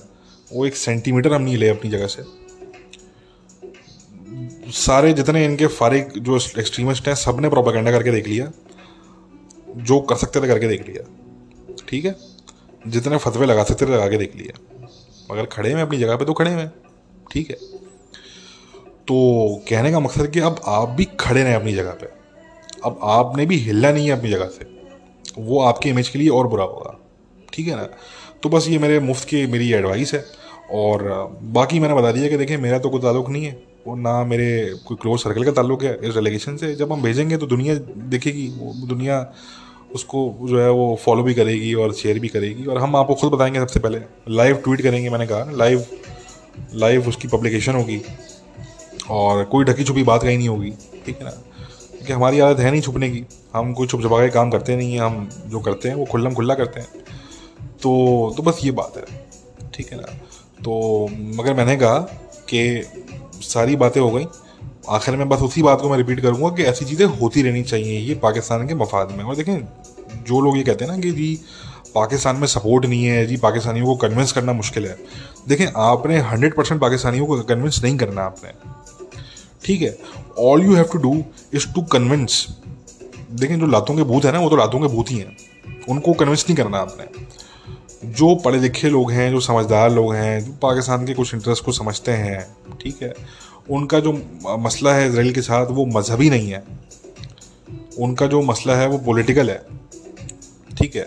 वो एक सेंटीमीटर हम नहीं ले अपनी जगह से। सारे जितने इनके फारिग जो एक्सट्रीमिस्ट हैं सबने प्रोपागेंडा करके देख लिया, जो कर सकते थे करके देख लिया, ठीक है? जितने फतवे लगा सकते थे लगा के देख लिया। मगर खड़े हैं अपनी जगह पे तो खड़े हैं, ठीक है? तो कहने का मकसद कि अब आप भी खड़े रहें अपनी जगह पे। अब आपने भी हिलना नहीं है अपनी जगह से। वो आपके इमेज के लिए और बुरा होगा। ठीक है ना? तो बस ये मेरे मुफ़्त की मेरी एडवाइस है। और बाकी मैंने बता दिया कि देखिए, मेरा तो कोई ताल्लुक नहीं है। वो ना मेरे कोई क्लोज सर्कल का ताल्लुक है। इस डेलीगेशन से जब हम भेजेंगे तो दुनिया देखेगी। वो दुनिया उसको जो है वो फॉलो भी करेगी और शेयर भी करेगी। और हम आपको खुद बताएँगे सबसे पहले। लाइव ट्वीट करेंगे मैंने कहा। लाइव लाइव उसकी पब्लिकेशन होगी। और कोई ढकी छुपी बात कहीं नहीं होगी। ठीक है ना? क्योंकि हमारी आदत है नहीं छुपने की। हम कोई छुप छुपा के काम करते नहीं हैं। हम जो करते हैं वो खुल्लम खुल्ला करते हैं। तो तो बस ये बात है। ठीक है ना? तो मगर मैंने कहा कि सारी बातें हो गई। आखिर में बस उसी बात को मैं रिपीट करूँगा कि ऐसी चीज़ें होती रहनी चाहिए ये पाकिस्तान के मफाद में। और देखें, जो लोग ये कहते हैं ना कि जी, पाकिस्तान में सपोर्ट नहीं है, जी, पाकिस्तानियों को कन्विंस करना मुश्किल है। देखें, आपने हंड्रेड परसेंट पाकिस्तानियों को कन्विंस नहीं करना आपने। ठीक है? All you have to do is to convince देखें, जो लातों के भूत है ना, वो तो लातों के भूत ही हैं। उनको कन्विंस नहीं करना आपने। जो पढ़े लिखे लोग हैं, जो समझदार लोग हैं, जो पाकिस्तान के कुछ इंटरेस्ट को समझते हैं, ठीक है? उनका जो मसला है इसराइल के साथ वो मजहबी नहीं है। उनका जो मसला है वो पॉलिटिकल है, ठीक है?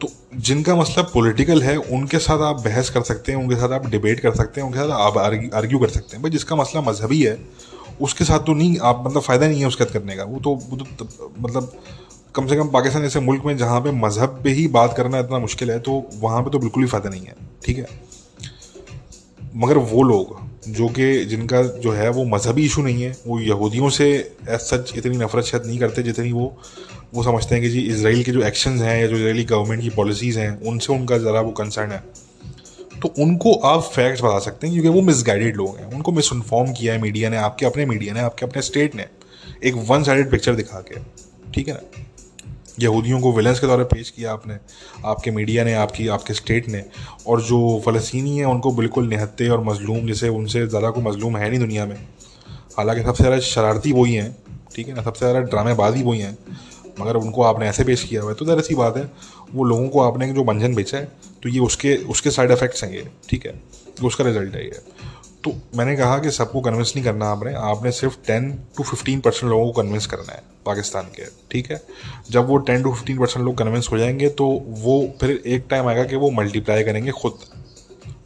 तो जिनका मसला पॉलिटिकल है, उनके साथ आप बहस कर सकते हैं, उनके साथ आप डिबेट कर सकते हैं, उनके साथ आप आर्ग्यू कर सकते हैं। भाई, जिसका मसला मजहबी है, उसके साथ तो नहीं, आप मतलब फ़ायदा नहीं है उसके साथ करने का। वो तो वो तो मतलब कम से कम पाकिस्तान जैसे मुल्क में जहाँ पे मज़हब पे ही बात करना इतना मुश्किल है तो वहाँ पे तो बिल्कुल ही फ़ायदा नहीं है, ठीक है? मगर वो लोग, जो कि जिनका जो है वो मजहबी इशू नहीं है, वो यहूदियों से एज सच इतनी नफरत शायद नहीं करते जितनी वो वो समझते हैं कि जी इसराइल के जो एक्शन हैं या जो इसराइली गवर्नमेंट की पॉलिसीज़ हैं, उनसे उनका ज़रा वो कंसर्न है। तो उनको आप फैक्ट्स बता सकते हैं, क्योंकि वो मिसगाइडेड लोग हैं। उनको मिस इन्फॉर्म किया है मीडिया ने, आपके अपने मीडिया ने, आपके अपने स्टेट ने, एक वन साइडेड पिक्चर दिखा के, ठीक है ना? यहूदियों को विलेंस के पर पेश किया आपने, आपके मीडिया ने, आपकी, आपके स्टेट ने। और जो फ़लस्तनी हैं, उनको बिल्कुल निहत्ते और मज़लूम, जैसे उनसे ज़्यादा कोई मज़लूम है नहीं दुनिया में। हालाँकि सबसे ज़्यादा शरारती वही हैं, ठीक है ना? सबसे ज़्यादा ड्रामेबाजी वही हैं। मगर उनको आपने ऐसे पेश किया हुआ है तो ज़रा सी बात है, वो लोगों को आपने जो मंजन बेचा है तो ये उसके उसके साइड इफ़ेक्ट्स हैं ये, ठीक है? उसका रिज़ल्ट है ये। तो मैंने कहा कि सबको कन्विंस नहीं करना आपने। आपने सिर्फ़ टेन टू फिफ्टीन परसेंट लोगों को कन्विंस करना है पाकिस्तान के ठीक है? जब वो टेन टू फिफ्टीन परसेंट लोग कन्विंस हो जाएँगे तो वो फिर एक टाइम आएगा कि वो मल्टीप्लाई करेंगे खुद।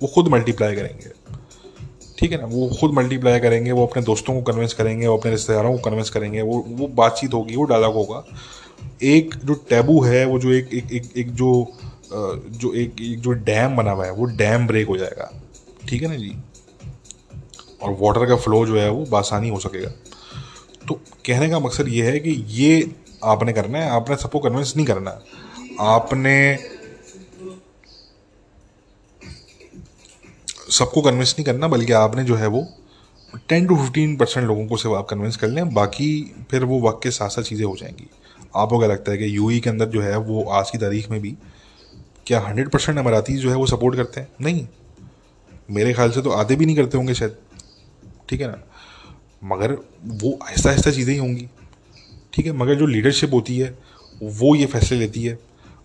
वो खुद मल्टीप्लाई करेंगे ठीक है ना? वो खुद मल्टीप्लाई करेंगे वो अपने दोस्तों को कन्विंस करेंगे वो अपने रिश्तेदारों को कन्विंस करेंगे वो वो बातचीत होगी वो डायलॉग होगा। एक जो टैबू है वो जो एक एक एक, एक जो जो एक, एक जो डैम बना हुआ है वो डैम ब्रेक हो जाएगा ठीक है ना जी? और वाटर का फ्लो जो है वो बासानी हो सकेगा। तो कहने का मकसद ये है कि ये आपने करना है, आपने सबको कन्विंस नहीं करना। आपने सबको कन्विंस नहीं करना, बल्कि आपने जो है वो टेन टू फिफ्टीन परसेंट लोगों को सिर्फ़ आप कन्विंस कर लें, बाकी फिर वो वक्त के साथ साथ चीज़ें हो जाएँगी। आपको क्या लगता है कि यूई के अंदर जो है वो आज की तारीख में भी क्या हंड्रेड परसेंट अमराती जो है वो सपोर्ट करते हैं? नहीं। मेरे ख्याल से तो आधे भी नहीं करते होंगे शायद। ठीक है ना? मगर वो ऐसा आहिस्ता चीज़ें ही होंगी। ठीक है? मगर जो लीडरशिप होती है, वो ये फैसले लेती है।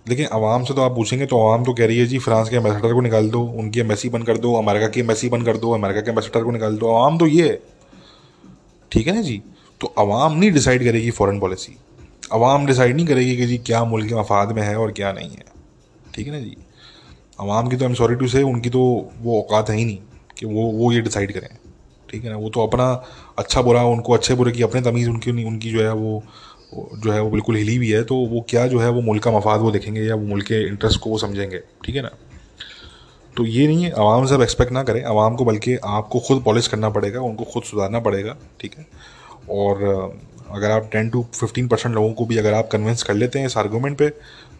लेकिन आवाम से तो आप पूछेंगे तो आवाम तो कह रही है, जी, फ्रांस के एम्बेसडर को निकाल दो, उनकी एम्बेसी बंद कर दो, अमेरिका की एम्बेसी बंद कर दो, अमेरिका के एम्बेसडर को निकाल दो। आवाम तो ये है। ठीक है ना जी? तो आवाम नहीं डिसाइड करेगी फॉरेन पॉलिसी आवाम डिसाइड नहीं करेगी कि जी क्या मुल्क के मफाद में है और क्या नहीं है। ठीक है ना जी? आवाम की तो आई एम सॉरी टू से उनकी तो वो औकात है ही नहीं कि वो वो ये डिसाइड करें। ठीक है ना? वो तो अपना अच्छा बुरा, उनको अच्छे बुरे की, अपने तमीज़ उनकी उनकी जो है वो, जो है वो बिल्कुल हिली हुई है तो वो क्या जो है वो मुल्क का मफाद वो देखेंगे या वो मुल्क के इंटरेस्ट को वो समझेंगे, ठीक है ना? तो ये नहीं है, आवाम से एक्सपेक्ट ना करें, आवाम को बल्कि आपको खुद पॉलिश करना पड़ेगा, उनको खुद सुधारना पड़ेगा, ठीक है? और अगर आप टेन टू फिफ्टीन परसेंट लोगों को भी अगर आप कन्विंस कर लेते हैं इस आर्गूमेंट पे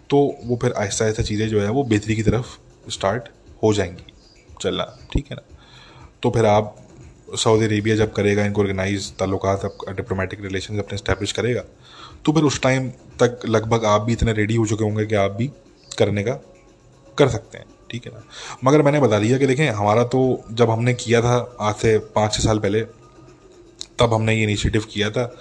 तो वो फिर आहिस्ता आहिस्ता चीज़ें जो है वो बेहतरी की तरफ़ स्टार्ट हो जाएँगी, चलना, ठीक है ना? तो फिर आप सऊदी अरेबिया जब करेगा, इनको ऑर्गेनाइज ताल्लुक डिप्लोमेटिक रिलेशन अपने इस्टेब्लिश करेगा तो फिर उस टाइम तक लगभग आप भी इतने रेडी हो चुके होंगे कि आप भी करने का कर सकते हैं, ठीक है ना? मगर मैंने बता दिया कि देखें, हमारा तो जब हमने किया था, आज से पाँच छः साल पहले, तब हमने ये इनिशिएटिव किया था,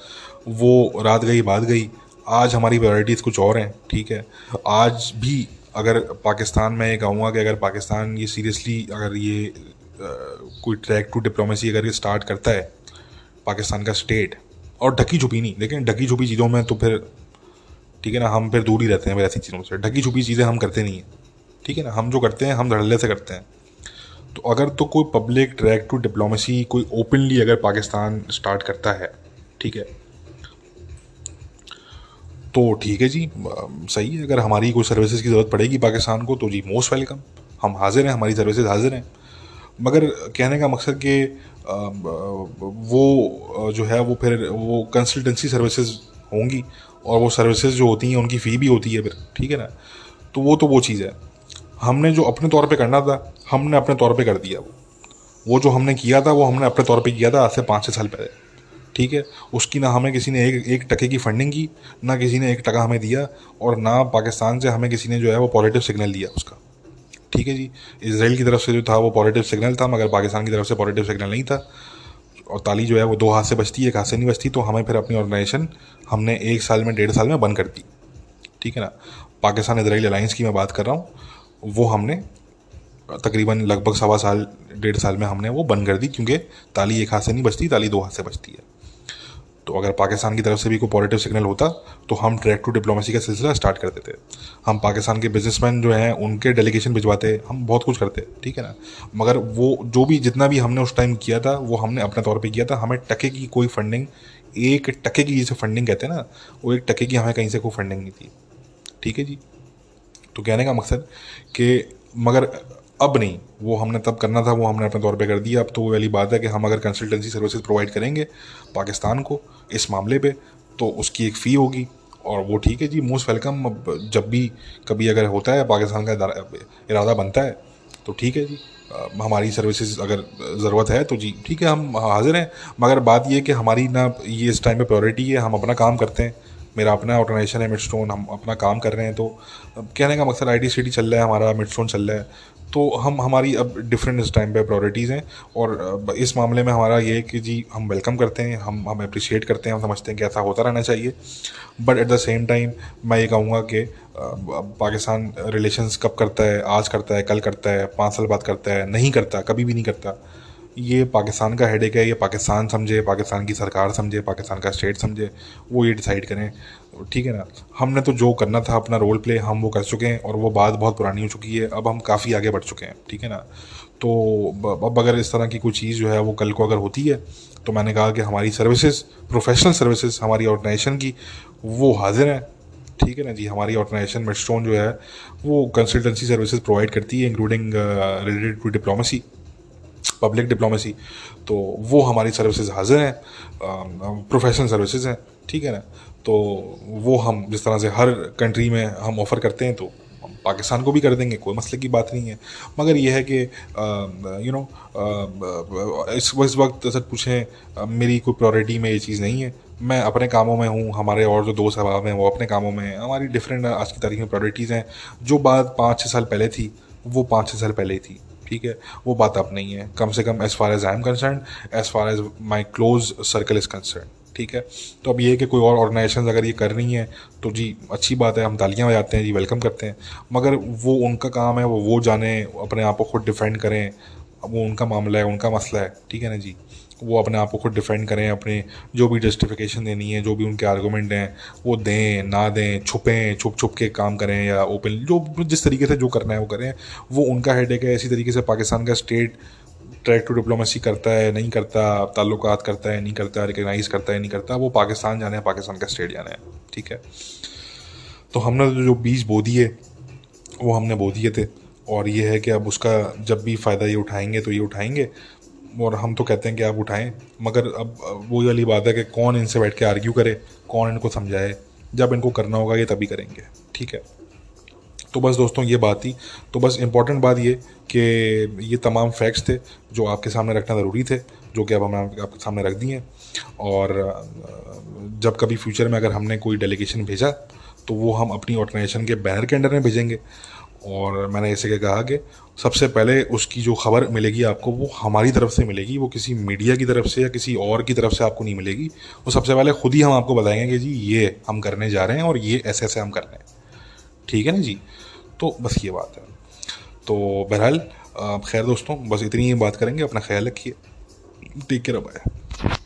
वो रात गई बात गई, आज हमारी प्रायोरिटीज़ कुछ और हैं, ठीक है? आज भी अगर पाकिस्तान में ये कहूँगा कि अगर पाकिस्तान ये सीरियसली अगर ये कोई ट्रैक टू डिप्लोमेसी अगर ये स्टार्ट करता है, पाकिस्तान का स्टेट, और ढकी छुपी नहीं, लेकिन ढकी छुपी चीज़ों में तो फिर, ठीक है ना, हम फिर दूर ही रहते हैं ऐसी चीज़ों से। ढकी छुपी चीज़ें हम करते नहीं हैं, ठीक है ना, हम जो करते हैं, हम धड़ल्ले से करते हैं। तो अगर तो कोई पब्लिक ट्रैक टू डिप्लोमेसी कोई ओपनली अगर पाकिस्तान स्टार्ट करता है, ठीक है। तो ठीक है जी, सही है, अगर हमारी कोई सर्विसेज़ की ज़रूरत पड़ेगी पाकिस्तान को तो जी मोस्ट वेलकम हम हाजिर हैं, हमारी सर्विसेज़ हाजिर हैं। मगर कहने का मकसद कि वो जो है, वो फिर वो कंसल्टेंसी सर्विसेज़ होंगी और वो सर्विसेज़ जो होती हैं, उनकी फ़ी भी होती है फिर, ठीक है ना? तो वो तो वो चीज़ है। हमने जो अपने तौर पे करना था, हमने अपने तौर पे कर दिया वो। वो जो हमने किया था, वो हमने अपने तौर पे किया था आज से पाँच छः साल पहले, ठीक है? उसकी ना हमें किसी ने एक एक टके की फंडिंग की, ना किसी ने एक टका हमें दिया और ना पाकिस्तान से हमें किसी ने जो है वो पॉजिटिव सिग्नल दिया उसका। ठीक है जी। इसराइल की तरफ़ से जो था, वो पॉजिटिव सिग्नल था, मगर पाकिस्तान की तरफ़ से पॉजिटिव सिग्नल नहीं था। और ताली जो है, वो दो हाथ से बचती है, एक हाथ से नहीं बचती तो हमें फिर अपनी ऑर्गेनाइजेशन हमने एक साल में, डेढ़ साल में बंद कर दी। ठीक है ना? पाकिस्तान इसराइल अलाइंस की मैं बात कर रहा हूँ, वो हमने तकरीबन लगभग सवा साल, डेढ़ साल में हमने वो बंद कर दी, क्योंकि ताली एक हाथ से नहीं बचती ताली दो हाथ से बचती है। तो अगर पाकिस्तान की तरफ़ से भी कोई पॉजिटिव सिग्नल होता तो हम ट्रैक टू डिप्लोमेसी का सिलसिला स्टार्ट कर देते हम पाकिस्तान के बिजनेसमैन जो हैं, उनके डेलीगेशन भिजवाते, हम बहुत कुछ करते, ठीक है ना? मगर वो, जो भी जितना भी हमने उस टाइम किया था, वो हमने अपने तौर पर किया था। हमें टके की कोई फंडिंग एक टके की जिसे फंडिंग कहते हैं ना, वो एक टके की हमें कहीं से कोई फंडिंग नहीं थी। ठीक है जी? तो कहने का मकसद कि मगर अब नहीं, वो हमने तब करना था, वो हमने अपने तौर पे कर दिया। अब तो वो वाली बात है कि हम अगर कंसल्टेंसी सर्विसेज़ प्रोवाइड करेंगे पाकिस्तान को इस मामले पे तो उसकी एक फ़ी होगी। और वो ठीक है जी मोस्ट वेलकम जब भी कभी अगर होता है, पाकिस्तान का इरादा बनता है तो ठीक है जी। हमारी सर्विसेज़ अगर ज़रूरत है तो जी, ठीक है, हम हाजिर हैं। मगर बात यह कि हमारी ना ये इस टाइम पे प्रायोरिटी है, हम अपना काम करते हैं। मेरा अपना ऑर्गेनाइजेशन है मिडस्टोन, हम अपना काम कर रहे हैं तो कहने का मकसद आई टी सी टी चल रहा है, हमारा मिडस्टोन चल रहा है। तो हम, हमारी अब डिफरेंट इस टाइम पे प्रायोरिटीज़ हैं और इस मामले में हमारा ये है कि जी, हम वेलकम करते हैं, हम हम अप्रिशिएट करते हैं, हम समझते हैं कि ऐसा होता रहना चाहिए। But at the same time मैं ये कहूँगा कि पाकिस्तान रिलेशंस कब करता है, आज करता है, कल करता है, पाँच साल बाद करता है, नहीं करता, कभी भी नहीं करता। ये पाकिस्तान का हेडेक है, ये पाकिस्तान समझे, पाकिस्तान की सरकार समझे, पाकिस्तान का स्टेट समझे, वो ये डिसाइड करें। ठीक है ना? हमने तो जो करना था, अपना रोल प्ले हम वो कर चुके हैं और वो बात बहुत पुरानी हो चुकी है, अब हम काफ़ी आगे बढ़ चुके हैं। ठीक है ना? तो अब अगर इस तरह की कोई चीज़ जो है वो कल को अगर होती है तो मैंने कहा कि हमारी सर्विसेज़ प्रोफेशनल सर्विसेज़ हमारी ऑर्गेनाइजेशन की वो हाजिर हैं। ठीक है ना जी? हमारी ऑर्गेनाइजेशन मेडस्टोन जो है, वो कंसल्टेंसी सर्विसेज़ प्रोवाइड करती है including related to diplomacy public diplomacy तो वो हमारी सर्विसेज़ हाजिर हैं प्रोफेशनल सर्विसेज़ हैं, ठीक है ना? तो वो हम जिस तरह से हर कंट्री में हम ऑफ़र करते हैं तो पाकिस्तान को भी कर देंगे, कोई मसले की बात नहीं है। मगर यह है कि यू नो इस इस वक्त सर पूछें मेरी कोई प्रायोरिटी में ये चीज़ नहीं है। मैं अपने कामों में हूँ, हमारे और जो दोस्त अहबाब हैं, वो अपने कामों में हैं। हमारी डिफरेंट आज की तारीख में प्रायोरिटीज़ हैं। जो बात पाँच छः साल पहले थी, वो पाँच छः साल पहले ही थी। ठीक है, वो बात अब नहीं है। कम से कम as far as I am concern as far as my close circle is concern ठीक है? तो अब ये कि कोई और ऑर्गेनाइजेशन अगर ये कर रही हैं तो जी, अच्छी बात है, हम तालियाँ बजाते हैं, जी वेलकम करते हैं। मगर वो उनका काम है, वो वो जाने, अपने आप को खुद डिफेंड करें। अब वो उनका मामला है, उनका मसला है, ठीक है ना जी? वो अपने आप को खुद डिफेंड करें, अपने जो भी जस्टिफिकेशन देनी है, जो भी उनके आर्गूमेंट हैं, वो दें, ना दें, छुपें, छुप छुप के काम करें या ओपन जो जिस तरीके से जो करना है वो करें, वो उनका हेड है। इसी तरीके से पाकिस्तान का स्टेट ट्रैक टू डिप्लोमेसी करता है, नहीं करता ताल्लुक करता है, नहीं करता रिकगनाइज करता है, नहीं करता, वो पाकिस्तान जाने पाकिस्तान का स्टेट जाना है, ठीक है? तो हमने जो बीज बो दिए, वो हमने बो दिए थे, और ये है कि अब उसका जब भी फ़ायदा ये उठाएँगे तो ये उठाएँगे और हम तो कहते हैं कि आप उठाएँ। मगर अब वही वाली बात है कि कौन इनसे बैठ के आर्ग्यू करे, कौन इनको समझाए। जब इनको करना होगा, ये तभी करेंगे। ठीक है? तो बस दोस्तों, ये बात थी। तो बस इंपॉर्टेंट बात ये कि ये तमाम फैक्ट्स थे जो आपके सामने रखना ज़रूरी थे, जो कि अब हमने आपके सामने रख दिए और जब कभी फ्यूचर में अगर हमने कोई डेलीगेशन भेजा तो वो हम अपनी ऑर्गेनाइजेशन के बैनर के अंडर में भेजेंगे। और मैंने ऐसे के कहा कि सबसे पहले उसकी जो खबर मिलेगी आपको, वो हमारी तरफ़ से मिलेगी, वो किसी मीडिया की तरफ़ से या किसी और की तरफ़ से आपको नहीं मिलेगी। वो सबसे पहले खुद ही हम आपको बताएँगे कि जी, ये हम करने जा रहे हैं और ये ऐसे ऐसे हम कर रहे हैं। ठीक है ना जी? तो बस ये बात है। तो बहरहाल खैर दोस्तों, बस इतनी ही बात करेंगे, अपना ख्याल रखिए। Take care bye